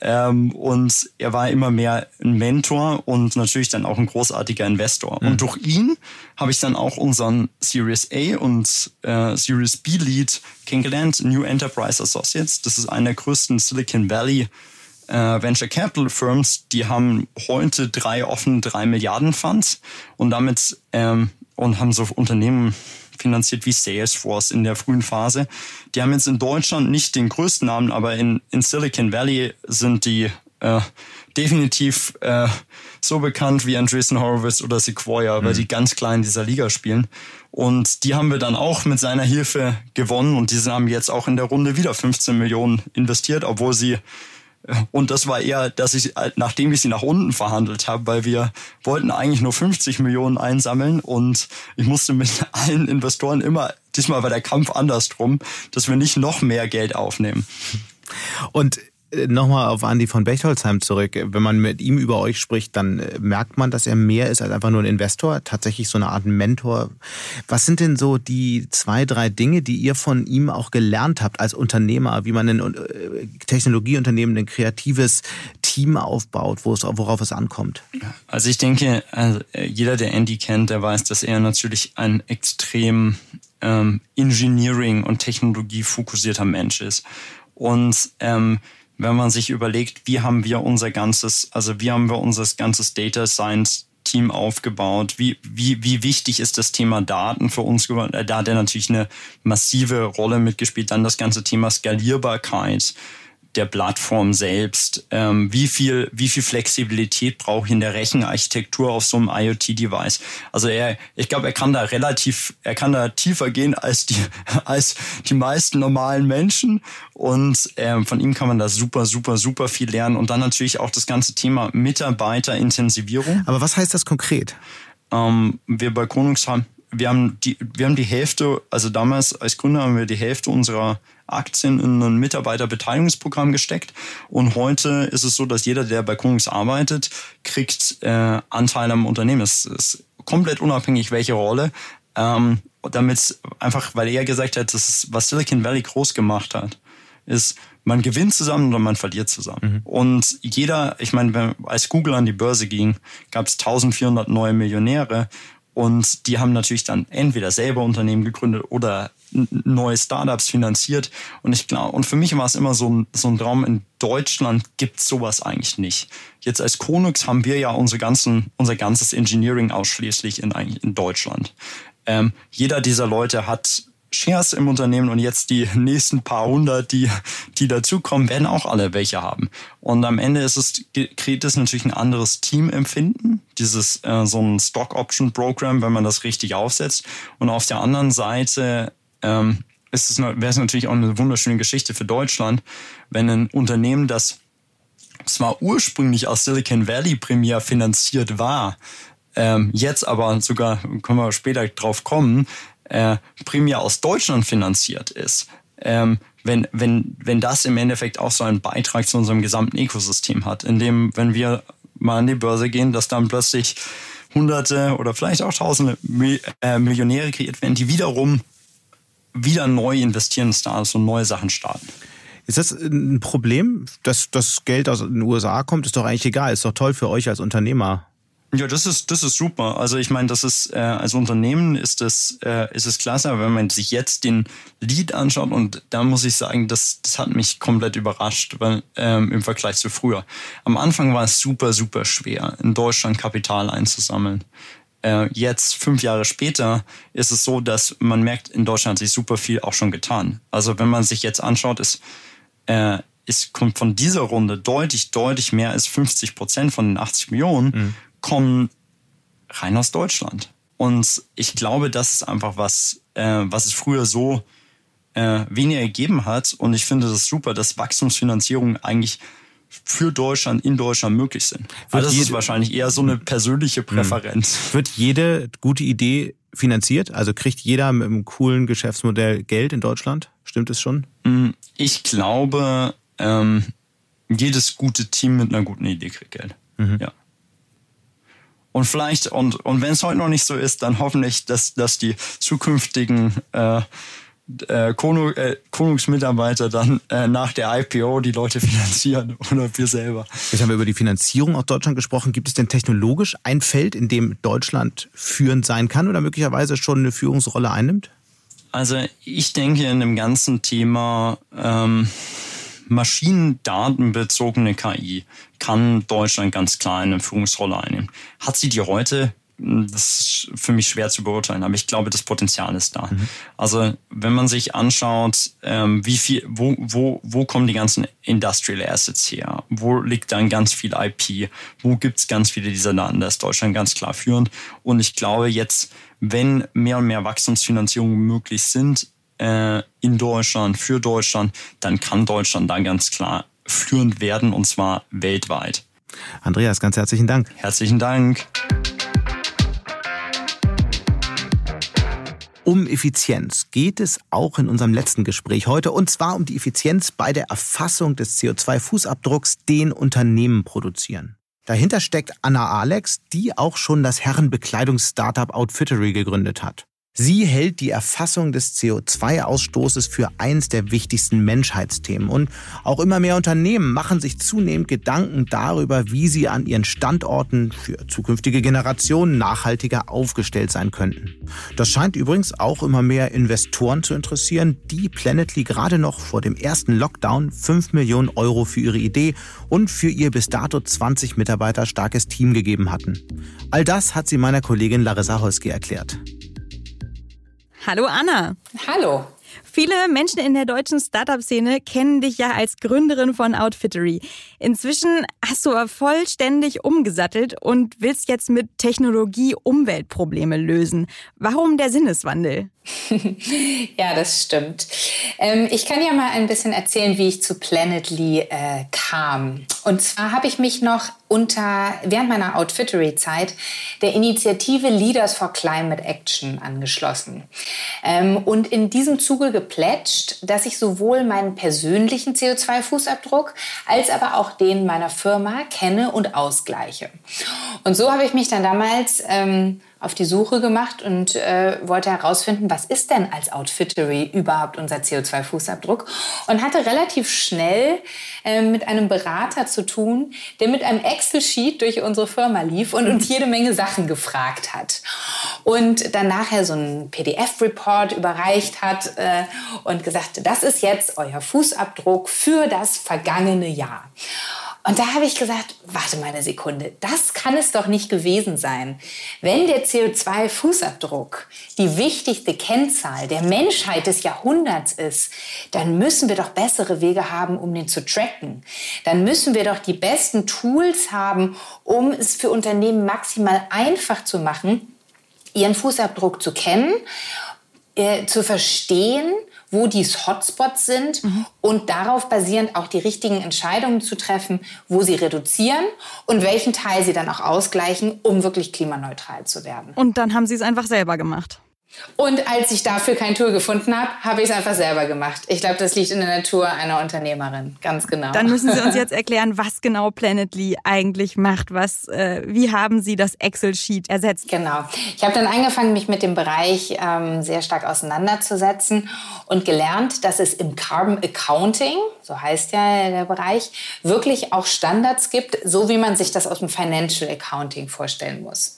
S3: Ähm, und er war immer mehr ein Mentor und natürlich dann auch ein großartiger Investor. Mhm. Und durch ihn habe ich dann auch unseren Series A und äh, Series B Lead kennengelernt, New Enterprise Associates. Das ist einer der größten Silicon Valley äh, Venture Capital Firms, die haben heute drei offen drei Milliarden Funds und damit ähm, und haben so Unternehmen finanziert wie Salesforce in der frühen Phase. Die haben jetzt in Deutschland nicht den größten Namen, aber in, in Silicon Valley sind die äh, definitiv äh, so bekannt wie Andreessen Horowitz oder Sequoia, weil mhm. die ganz klein in dieser Liga spielen. Und die haben wir dann auch mit seiner Hilfe gewonnen und diese haben jetzt auch in der Runde wieder 15 Millionen investiert, obwohl sie und das war eher, dass ich, nachdem ich sie nach unten verhandelt habe, weil wir wollten eigentlich nur 50 Millionen einsammeln und ich musste mit allen Investoren immer, diesmal war der Kampf andersrum, dass wir nicht noch mehr Geld aufnehmen.
S1: Und äh, nochmal auf Andi von Bechtolzheim zurück. Wenn man mit ihm über euch spricht, dann äh, merkt man, dass er mehr ist als einfach nur ein Investor, tatsächlich so eine Art Mentor. Was sind denn so die zwei, drei Dinge, die ihr von ihm auch gelernt habt als Unternehmer, wie man ein äh, Technologieunternehmen, ein kreatives Team aufbaut, worauf es ankommt?
S3: Also ich denke, also jeder, der Andy kennt, der weiß, dass er natürlich ein extrem ähm, Engineering und Technologie fokussierter Mensch ist. Und ähm, wenn man sich überlegt, wie haben wir unser ganzes, also wie haben wir unser ganzes Data Science Team aufgebaut? Wie, wie, wie wichtig ist das Thema Daten für uns geworden? Da hat er natürlich eine massive Rolle mitgespielt. Dann das ganze Thema Skalierbarkeit der Plattform selbst. Ähm, wie viel, wie viel Flexibilität brauche ich in der Rechenarchitektur auf so einem IoT-Device? Also er, ich glaube, er kann da relativ, er kann da tiefer gehen als die, als die meisten normalen Menschen. Und ähm, von ihm kann man da super, super, super viel lernen. Und dann natürlich auch das ganze Thema Mitarbeiterintensivierung.
S1: Aber was heißt das konkret?
S3: Ähm, wir bei Konungs haben wir haben die, wir haben die Hälfte, also damals als Gründer haben wir die Hälfte unserer Aktien in ein Mitarbeiterbeteiligungsprogramm gesteckt. Und heute ist es so, dass jeder, der bei Konungs arbeitet, kriegt äh, Anteil am Unternehmen. Es ist komplett unabhängig, welche Rolle. Ähm, damit einfach, weil er gesagt hat, das ist, was Silicon Valley groß gemacht hat, ist, man gewinnt zusammen oder man verliert zusammen. Mhm. Und jeder, ich meine, als Google an die Börse ging, gab es 1400 neue Millionäre und die haben natürlich dann entweder selber Unternehmen gegründet oder neue Startups finanziert. Und ich glaube, und für mich war es immer so ein, so ein Traum, in Deutschland gibt sowas eigentlich nicht. Jetzt als Konux haben wir ja unsere ganzen, unser ganzes Engineering ausschließlich in, in Deutschland. Ähm, jeder dieser Leute hat Shares im Unternehmen und jetzt die nächsten paar hundert, die, die dazukommen, werden auch alle welche haben. Und am Ende ist es, kriegt es natürlich ein anderes Teamempfinden, dieses äh, so ein Stock Option Program, wenn man das richtig aufsetzt. Und auf der anderen Seite ähm, ist es, wäre es natürlich auch eine wunderschöne Geschichte für Deutschland, wenn ein Unternehmen, das zwar ursprünglich aus Silicon Valley primär finanziert war, ähm, jetzt aber sogar, können wir später drauf kommen, äh, primär aus Deutschland finanziert ist, ähm, wenn, wenn, wenn das im Endeffekt auch so einen Beitrag zu unserem gesamten Ökosystem hat, indem, wenn wir mal an die Börse gehen, dass dann plötzlich Hunderte oder vielleicht auch Tausende äh, Millionäre kreiert werden, die wiederum wieder neu investieren in Startups und neue Sachen starten.
S1: Ist das ein Problem, dass das Geld aus den USA kommt? Ist doch eigentlich egal. Ist doch toll für euch als Unternehmer.
S3: Ja, das ist das ist super. Also ich meine, das ist äh, als Unternehmen ist das äh, ist es klasse, aber wenn man sich jetzt den Lead anschaut und da muss ich sagen, das das hat mich komplett überrascht, weil ähm, im Vergleich zu früher. Am Anfang war es super super schwer, in Deutschland Kapital einzusammeln. Äh, jetzt fünf Jahre später ist es so, dass man merkt, in Deutschland hat sich super viel auch schon getan. Also wenn man sich jetzt anschaut, ist äh, ist kommt von dieser Runde deutlich deutlich mehr als 50 Prozent von den 80 Millionen. Mhm kommen rein aus Deutschland. Und ich glaube, das ist einfach was, äh, was es früher so äh, weniger gegeben hat. Und ich finde das super, dass Wachstumsfinanzierungen eigentlich für Deutschland in Deutschland möglich sind. Weil das ist wahrscheinlich eher so eine persönliche hm. Präferenz.
S1: Wird jede gute Idee finanziert? Also kriegt jeder mit einem coolen Geschäftsmodell Geld in Deutschland? Stimmt es schon?
S3: Hm, ich glaube, ähm, jedes gute Team mit einer guten Idee kriegt Geld. Mhm. Ja. Und vielleicht, und, und wenn es heute noch nicht so ist, dann hoffentlich, dass, dass die zukünftigen äh, äh, Konung, äh, Konungsmitarbeiter dann äh, nach der IPO die Leute finanzieren oder wir selber.
S1: Jetzt haben wir über die Finanzierung aus Deutschland gesprochen. Gibt es denn technologisch ein Feld, in dem Deutschland führend sein kann oder möglicherweise schon eine Führungsrolle einnimmt?
S3: Also ich denke in dem ganzen Thema ähm, maschinendatenbezogene KI kann Deutschland ganz klar eine Führungsrolle einnehmen. Hat sie die heute? Hm, das ist für mich schwer zu beurteilen, aber ich glaube, das Potenzial ist da. Mhm. Also wenn man sich anschaut, ähm, wie viel, wo, wo, wo kommen die ganzen Industrial Assets her? Wo liegt dann ganz viel IP? Wo gibt's ganz viele dieser Daten? Da ist Deutschland ganz klar führend. Und ich glaube jetzt, wenn mehr und mehr Wachstumsfinanzierungen möglich sind, äh, in Deutschland, für Deutschland, dann kann Deutschland da ganz klar führend werden und zwar weltweit.
S1: Andreas, ganz herzlichen Dank.
S3: Herzlichen Dank.
S1: Um Effizienz geht es auch in unserem letzten Gespräch heute, und zwar um die Effizienz bei der Erfassung des CO2-Fußabdrucks, den Unternehmen produzieren. Dahinter steckt Anna Alex, die auch schon das Herrenbekleidungs-Startup Outfittery gegründet hat. Sie hält die Erfassung des CO2-Ausstoßes für eins der wichtigsten Menschheitsthemen. Und auch immer mehr Unternehmen machen sich zunehmend Gedanken darüber, wie sie an ihren Standorten für zukünftige Generationen nachhaltiger aufgestellt sein könnten. Das scheint übrigens auch immer mehr Investoren zu interessieren, die Planetly gerade noch vor dem ersten Lockdown 5 Millionen Euro für ihre Idee und für ihr bis dato 20 Mitarbeiter starkes Team gegeben hatten. All das hat sie meiner Kollegin Larissa Holski erklärt.
S6: Hallo Anna.
S4: Hallo.
S6: Viele Menschen in der deutschen Startup-Szene kennen dich ja als Gründerin von Outfittery. Inzwischen hast du aber vollständig umgesattelt und willst jetzt mit Technologie Umweltprobleme lösen. Warum der Sinneswandel?
S4: ja, das stimmt. Ähm, ich kann ja mal ein bisschen erzählen, wie ich zu Planetly äh, kam. Und zwar habe ich mich noch unter, während meiner Outfittery-Zeit der Initiative Leaders for Climate Action angeschlossen. Ähm, und in diesem Zuge geplätscht, dass ich sowohl meinen persönlichen CO2-Fußabdruck als aber auch den meiner Firma kenne und ausgleiche. Und so habe ich mich dann damals ähm, auf die Suche gemacht und äh, wollte herausfinden, was ist denn als Outfittery überhaupt unser CO2-Fußabdruck und hatte relativ schnell äh, mit einem Berater zu tun, der mit einem Excel-Sheet durch unsere Firma lief und uns jede Menge Sachen gefragt hat und dann nachher so einen PDF-Report überreicht hat äh, und gesagt, das ist jetzt euer Fußabdruck für das vergangene Jahr. Und da habe ich gesagt, warte mal eine Sekunde, das kann es doch nicht gewesen sein. Wenn der CO2-Fußabdruck die wichtigste Kennzahl der Menschheit des Jahrhunderts ist, dann müssen wir doch bessere Wege haben, um den zu tracken. Dann müssen wir doch die besten Tools haben, um es für Unternehmen maximal einfach zu machen, ihren Fußabdruck zu kennen, äh, zu verstehen wo die Hotspots sind mhm. und darauf basierend auch die richtigen Entscheidungen zu treffen, wo sie reduzieren und welchen Teil sie dann auch ausgleichen, um wirklich klimaneutral zu werden.
S6: Und dann haben sie es einfach selber gemacht.
S4: Und als ich dafür kein Tool gefunden habe, habe ich es einfach selber gemacht. Ich glaube, das liegt in der Natur einer Unternehmerin, ganz genau.
S6: Dann müssen Sie uns jetzt erklären, was genau Planetly eigentlich macht. Was, äh, wie haben Sie das Excel-Sheet ersetzt?
S4: Genau. Ich habe dann angefangen, mich mit dem Bereich ähm, sehr stark auseinanderzusetzen und gelernt, dass es im Carbon Accounting, so heißt ja der Bereich, wirklich auch Standards gibt, so wie man sich das aus dem Financial Accounting vorstellen muss.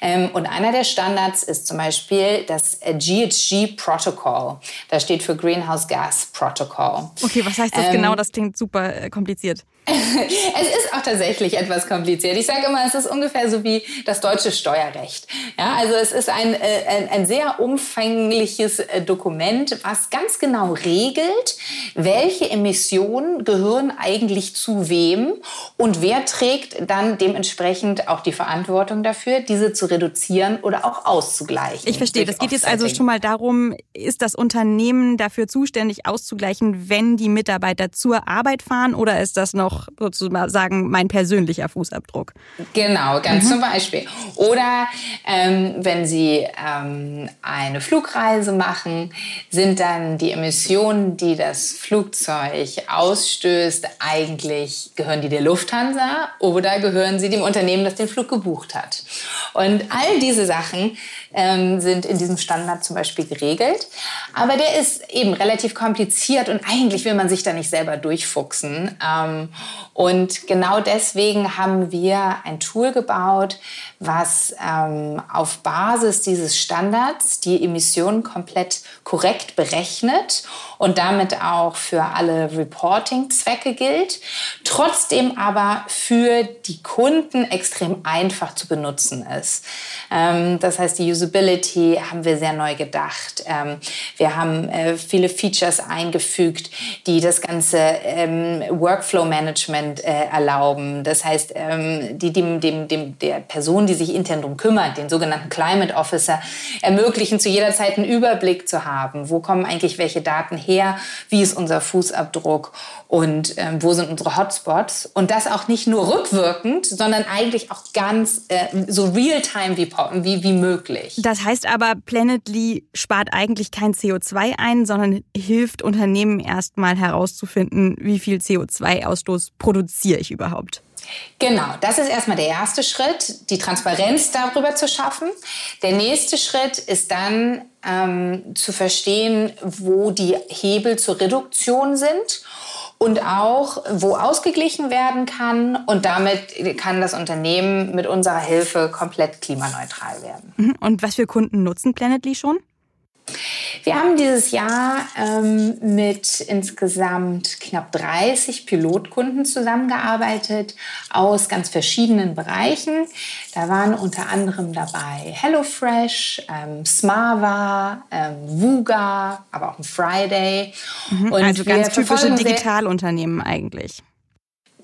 S4: Ähm, und einer der Standards ist zum Beispiel das GHG Protocol. Das steht für Greenhouse Gas Protocol.
S6: Okay, was heißt das ähm, genau? Das klingt super äh, kompliziert.
S4: es ist auch tatsächlich etwas kompliziert. Ich sage immer, es ist ungefähr so wie das deutsche Steuerrecht. Ja, also es ist ein, äh, ein, ein sehr umfängliches äh, Dokument, was ganz genau regelt, welche Emissionen gehören eigentlich zu wem und wer trägt dann dementsprechend auch die Verantwortung dafür, diese zu reduzieren oder auch auszugleichen.
S6: Ich verstehe. Das geht jetzt also schon mal darum, ist das Unternehmen dafür zuständig auszugleichen, wenn die Mitarbeiter zur Arbeit fahren oder ist das noch auch sozusagen mein persönlicher Fußabdruck.
S4: Genau, ganz mhm. zum Beispiel. Oder ähm, wenn Sie ähm, eine Flugreise machen, sind dann die Emissionen, die das Flugzeug ausstößt, eigentlich gehören die der Lufthansa oder gehören sie dem Unternehmen, das den Flug gebucht hat. Und all diese Sachen ähm, sind in diesem Standard zum Beispiel geregelt. Aber der ist eben relativ kompliziert und eigentlich will man sich da nicht selber durchfuchsen. Ähm, und genau deswegen haben wir ein Tool gebaut, was ähm, auf Basis dieses Standards die Emissionen komplett korrekt berechnet und damit auch für alle Reporting-Zwecke gilt, trotzdem aber für die Kunden extrem einfach zu benutzen ist. Ähm, das heißt, die Usability haben wir sehr neu gedacht. Ähm, wir haben äh, viele Features eingefügt, die das ganze ähm, Workflow-Management äh, erlauben. Das heißt, ähm, die dem, dem, dem, der Person, die die sich intern darum kümmert, den sogenannten Climate Officer, ermöglichen, zu jeder Zeit einen Überblick zu haben. Wo kommen eigentlich welche Daten her? Wie ist unser Fußabdruck? Und ähm, wo sind unsere Hotspots? Und das auch nicht nur rückwirkend, sondern eigentlich auch ganz äh, so real-time wie, wie, wie möglich.
S6: Das heißt aber, Planetly spart eigentlich kein CO2 ein, sondern hilft Unternehmen erstmal herauszufinden, wie viel CO2-Ausstoß produziere ich überhaupt.
S4: Genau, das ist erstmal der erste Schritt, die Transparenz darüber zu schaffen. Der nächste Schritt ist dann ähm, zu verstehen, wo die Hebel zur Reduktion sind und auch, wo ausgeglichen werden kann. Und damit kann das Unternehmen mit unserer Hilfe komplett klimaneutral werden.
S6: Mhm. Und was für Kunden nutzen Planetly schon?
S4: Wir haben dieses Jahr ähm, mit insgesamt knapp 30 Pilotkunden zusammengearbeitet aus ganz verschiedenen Bereichen. Da waren unter anderem dabei HelloFresh, ähm, Smava, ähm, Vuga, aber auch ein Friday.
S6: Mhm, also ganz typische Digitalunternehmen eigentlich.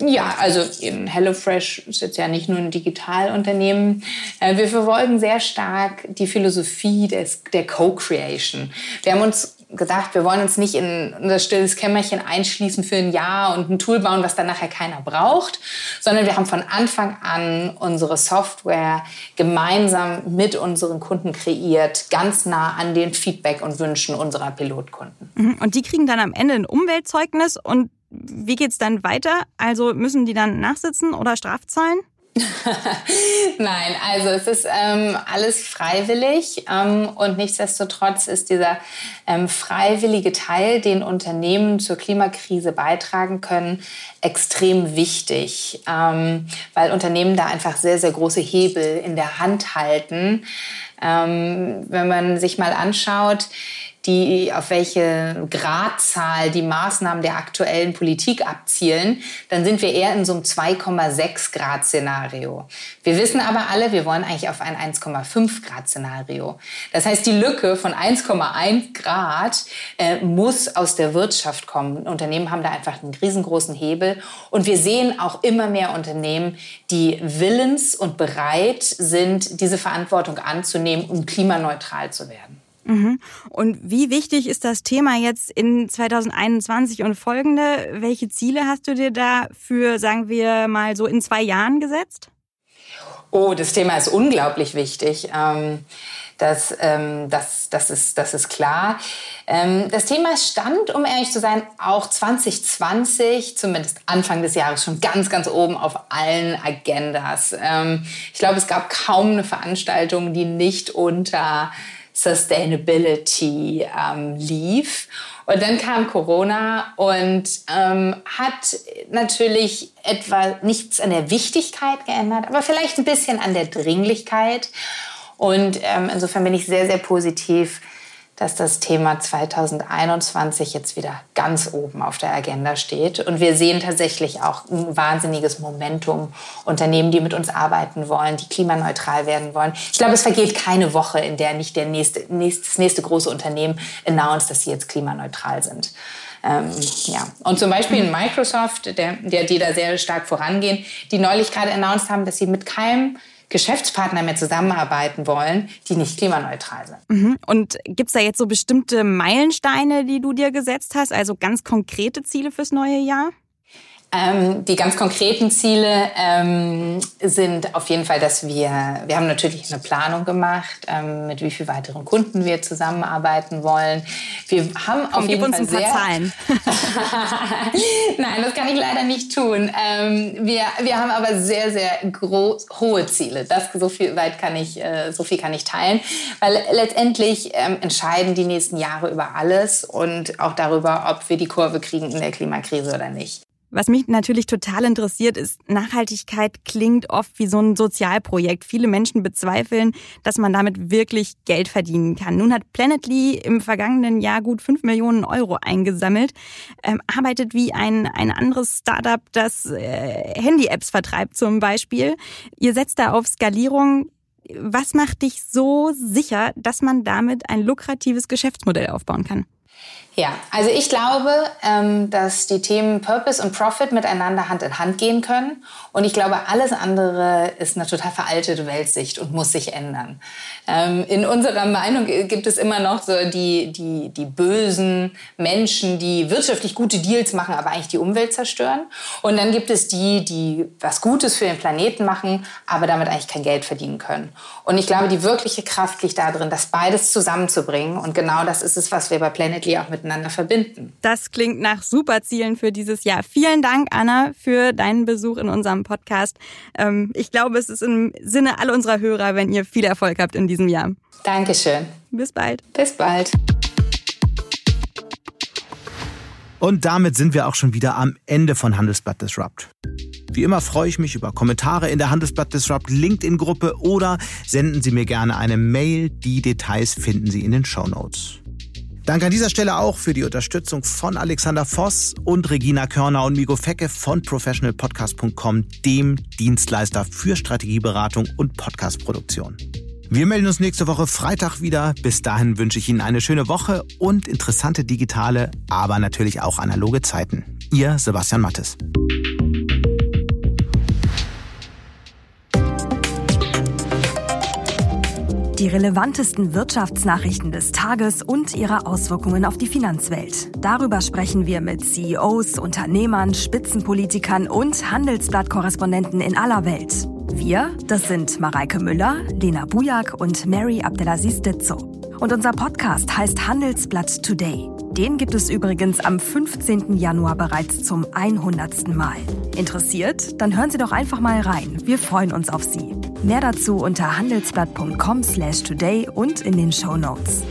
S4: Ja, also HelloFresh ist jetzt ja nicht nur ein Digitalunternehmen. Äh, wir verfolgen sehr stark die Philosophie des, der Co-Creation. Wir haben uns gedacht, wir wollen uns nicht in unser stilles Kämmerchen einschließen für ein Jahr und ein Tool bauen, was dann nachher keiner braucht, sondern wir haben von Anfang an unsere Software gemeinsam mit unseren Kunden kreiert, ganz nah an den Feedback und Wünschen unserer Pilotkunden.
S6: Mhm. Und die kriegen dann am Ende ein Umweltzeugnis und wie geht's dann weiter? Also müssen die dann nachsitzen oder Strafzahlen?
S4: Nein, also es ist ähm, alles freiwillig ähm, und nichtsdestotrotz ist dieser ähm, freiwillige Teil, den Unternehmen zur Klimakrise beitragen können, extrem wichtig, ähm, weil Unternehmen da einfach sehr, sehr große Hebel in der Hand halten. Ähm, wenn man sich mal anschaut, die, auf welche Gradzahl die Maßnahmen der aktuellen Politik abzielen, dann sind wir eher in so einem 2,6 Grad Szenario. Wir wissen aber alle, wir wollen eigentlich auf ein 1,5 Grad Szenario. Das heißt, die Lücke von 1,1 Grad äh, muss aus der Wirtschaft kommen. Unternehmen haben da einfach einen riesengroßen Hebel. Und wir sehen auch immer mehr Unternehmen, die willens und bereit sind, diese Verantwortung anzunehmen, um klimaneutral zu werden.
S6: Mhm. Und wie wichtig ist das Thema jetzt in 2021 und folgende? Welche Ziele hast du dir da für, sagen wir mal, so in zwei Jahren gesetzt?
S4: Oh, das Thema ist unglaublich wichtig. Ähm, das, ähm, das, das, ist, das ist klar. Ähm, das Thema stand, um ehrlich zu sein, auch 2020, zumindest Anfang des Jahres, schon ganz, ganz oben auf allen Agendas. ich glaube, es gab kaum eine Veranstaltung, die nicht unter Sustainability ähm, lief. Und dann kam Corona und ähm, hat natürlich etwa nichts an der Wichtigkeit geändert, aber vielleicht ein bisschen an der Dringlichkeit. Und ähm, insofern bin ich sehr, sehr positiv, dass das Thema 2021 jetzt wieder ganz oben auf der Agenda steht. Und wir sehen tatsächlich auch ein wahnsinniges Momentum. Unternehmen, die mit uns arbeiten wollen, die klimaneutral werden wollen. Ich glaube, es vergeht keine Woche, in der nicht der nächste, nächste, das nächste große Unternehmen announced, dass sie jetzt klimaneutral sind. Ähm, ja. Und zum Beispiel in Microsoft, der, der, die da sehr stark vorangehen, die neulich gerade announced haben, dass sie mit keinem Geschäftspartner mehr zusammenarbeiten wollen, die nicht klimaneutral sind.
S6: Mhm. Und gibt es da jetzt so bestimmte Meilensteine, die du dir gesetzt hast, also ganz konkrete Ziele fürs neue Jahr?
S4: Ähm, die ganz konkreten Ziele ähm, sind auf jeden Fall, dass wir, wir haben natürlich eine Planung gemacht, ähm, mit wie vielen weiteren Kunden wir zusammenarbeiten wollen. Wir haben Komm, auf jeden
S6: uns
S4: Fall
S6: ein paar
S4: sehr
S6: Zahlen.
S4: Nein, das kann ich leider nicht tun. Ähm, wir, wir haben aber sehr, sehr groß, hohe Ziele. Das so viel weit kann ich, äh, so viel kann ich teilen, weil letztendlich ähm, entscheiden die nächsten Jahre über alles und auch darüber, ob wir die Kurve kriegen in der Klimakrise oder nicht.
S6: Was mich natürlich total interessiert, ist, Nachhaltigkeit klingt oft wie so ein Sozialprojekt. Viele Menschen bezweifeln, dass man damit wirklich Geld verdienen kann. Nun hat Planetly im vergangenen Jahr gut 5 Millionen Euro eingesammelt, ähm, arbeitet wie ein, ein anderes Startup, das äh, Handy-Apps vertreibt zum Beispiel. Ihr setzt da auf Skalierung. Was macht dich so sicher, dass man damit ein lukratives Geschäftsmodell aufbauen kann?
S4: Ja, also ich glaube, ähm, dass die Themen Purpose und Profit miteinander Hand in Hand gehen können. Und ich glaube, alles andere ist eine total veraltete Weltsicht und muss sich ändern. Ähm, in unserer Meinung gibt es immer noch so die, die, die bösen Menschen, die wirtschaftlich gute Deals machen, aber eigentlich die Umwelt zerstören. Und dann gibt es die, die was Gutes für den Planeten machen, aber damit eigentlich kein Geld verdienen können. Und ich glaube, die wirkliche Kraft liegt darin, das beides zusammenzubringen. Und genau das ist es, was wir bei Planetly auch miteinander miteinander verbinden.
S6: Das klingt nach super Zielen für dieses Jahr. Vielen Dank, Anna, für deinen Besuch in unserem Podcast. Ähm, ich glaube, es ist im Sinne all unserer Hörer, wenn ihr viel Erfolg habt in diesem Jahr.
S4: Dankeschön.
S6: Bis bald.
S4: Bis bald.
S1: Und damit sind wir auch schon wieder am Ende von Handelsblatt Disrupt. Wie immer freue ich mich über Kommentare in der Handelsblatt Disrupt LinkedIn-Gruppe oder senden Sie mir gerne eine Mail. Die Details finden Sie in den Show Notes. Danke an dieser Stelle auch für die Unterstützung von Alexander Voss und Regina Körner und Migo Fecke von professionalpodcast.com, dem Dienstleister für Strategieberatung und Podcastproduktion. Wir melden uns nächste Woche Freitag wieder. Bis dahin wünsche ich Ihnen eine schöne Woche und interessante digitale, aber natürlich auch analoge Zeiten. Ihr Sebastian Mattes.
S7: Die relevantesten Wirtschaftsnachrichten des Tages und ihre Auswirkungen auf die Finanzwelt. Darüber sprechen wir mit CEOs, Unternehmern, Spitzenpolitikern und Handelsblattkorrespondenten in aller Welt. Wir, das sind Mareike Müller, Lena Bujak und Mary Abdelaziz Ditzo. Und unser Podcast heißt Handelsblatt Today. Den gibt es übrigens am 15. Januar bereits zum 100. Mal. Interessiert? Dann hören Sie doch einfach mal rein. Wir freuen uns auf Sie. Mehr dazu unter handelsblatt.com/today und in den Show Notes.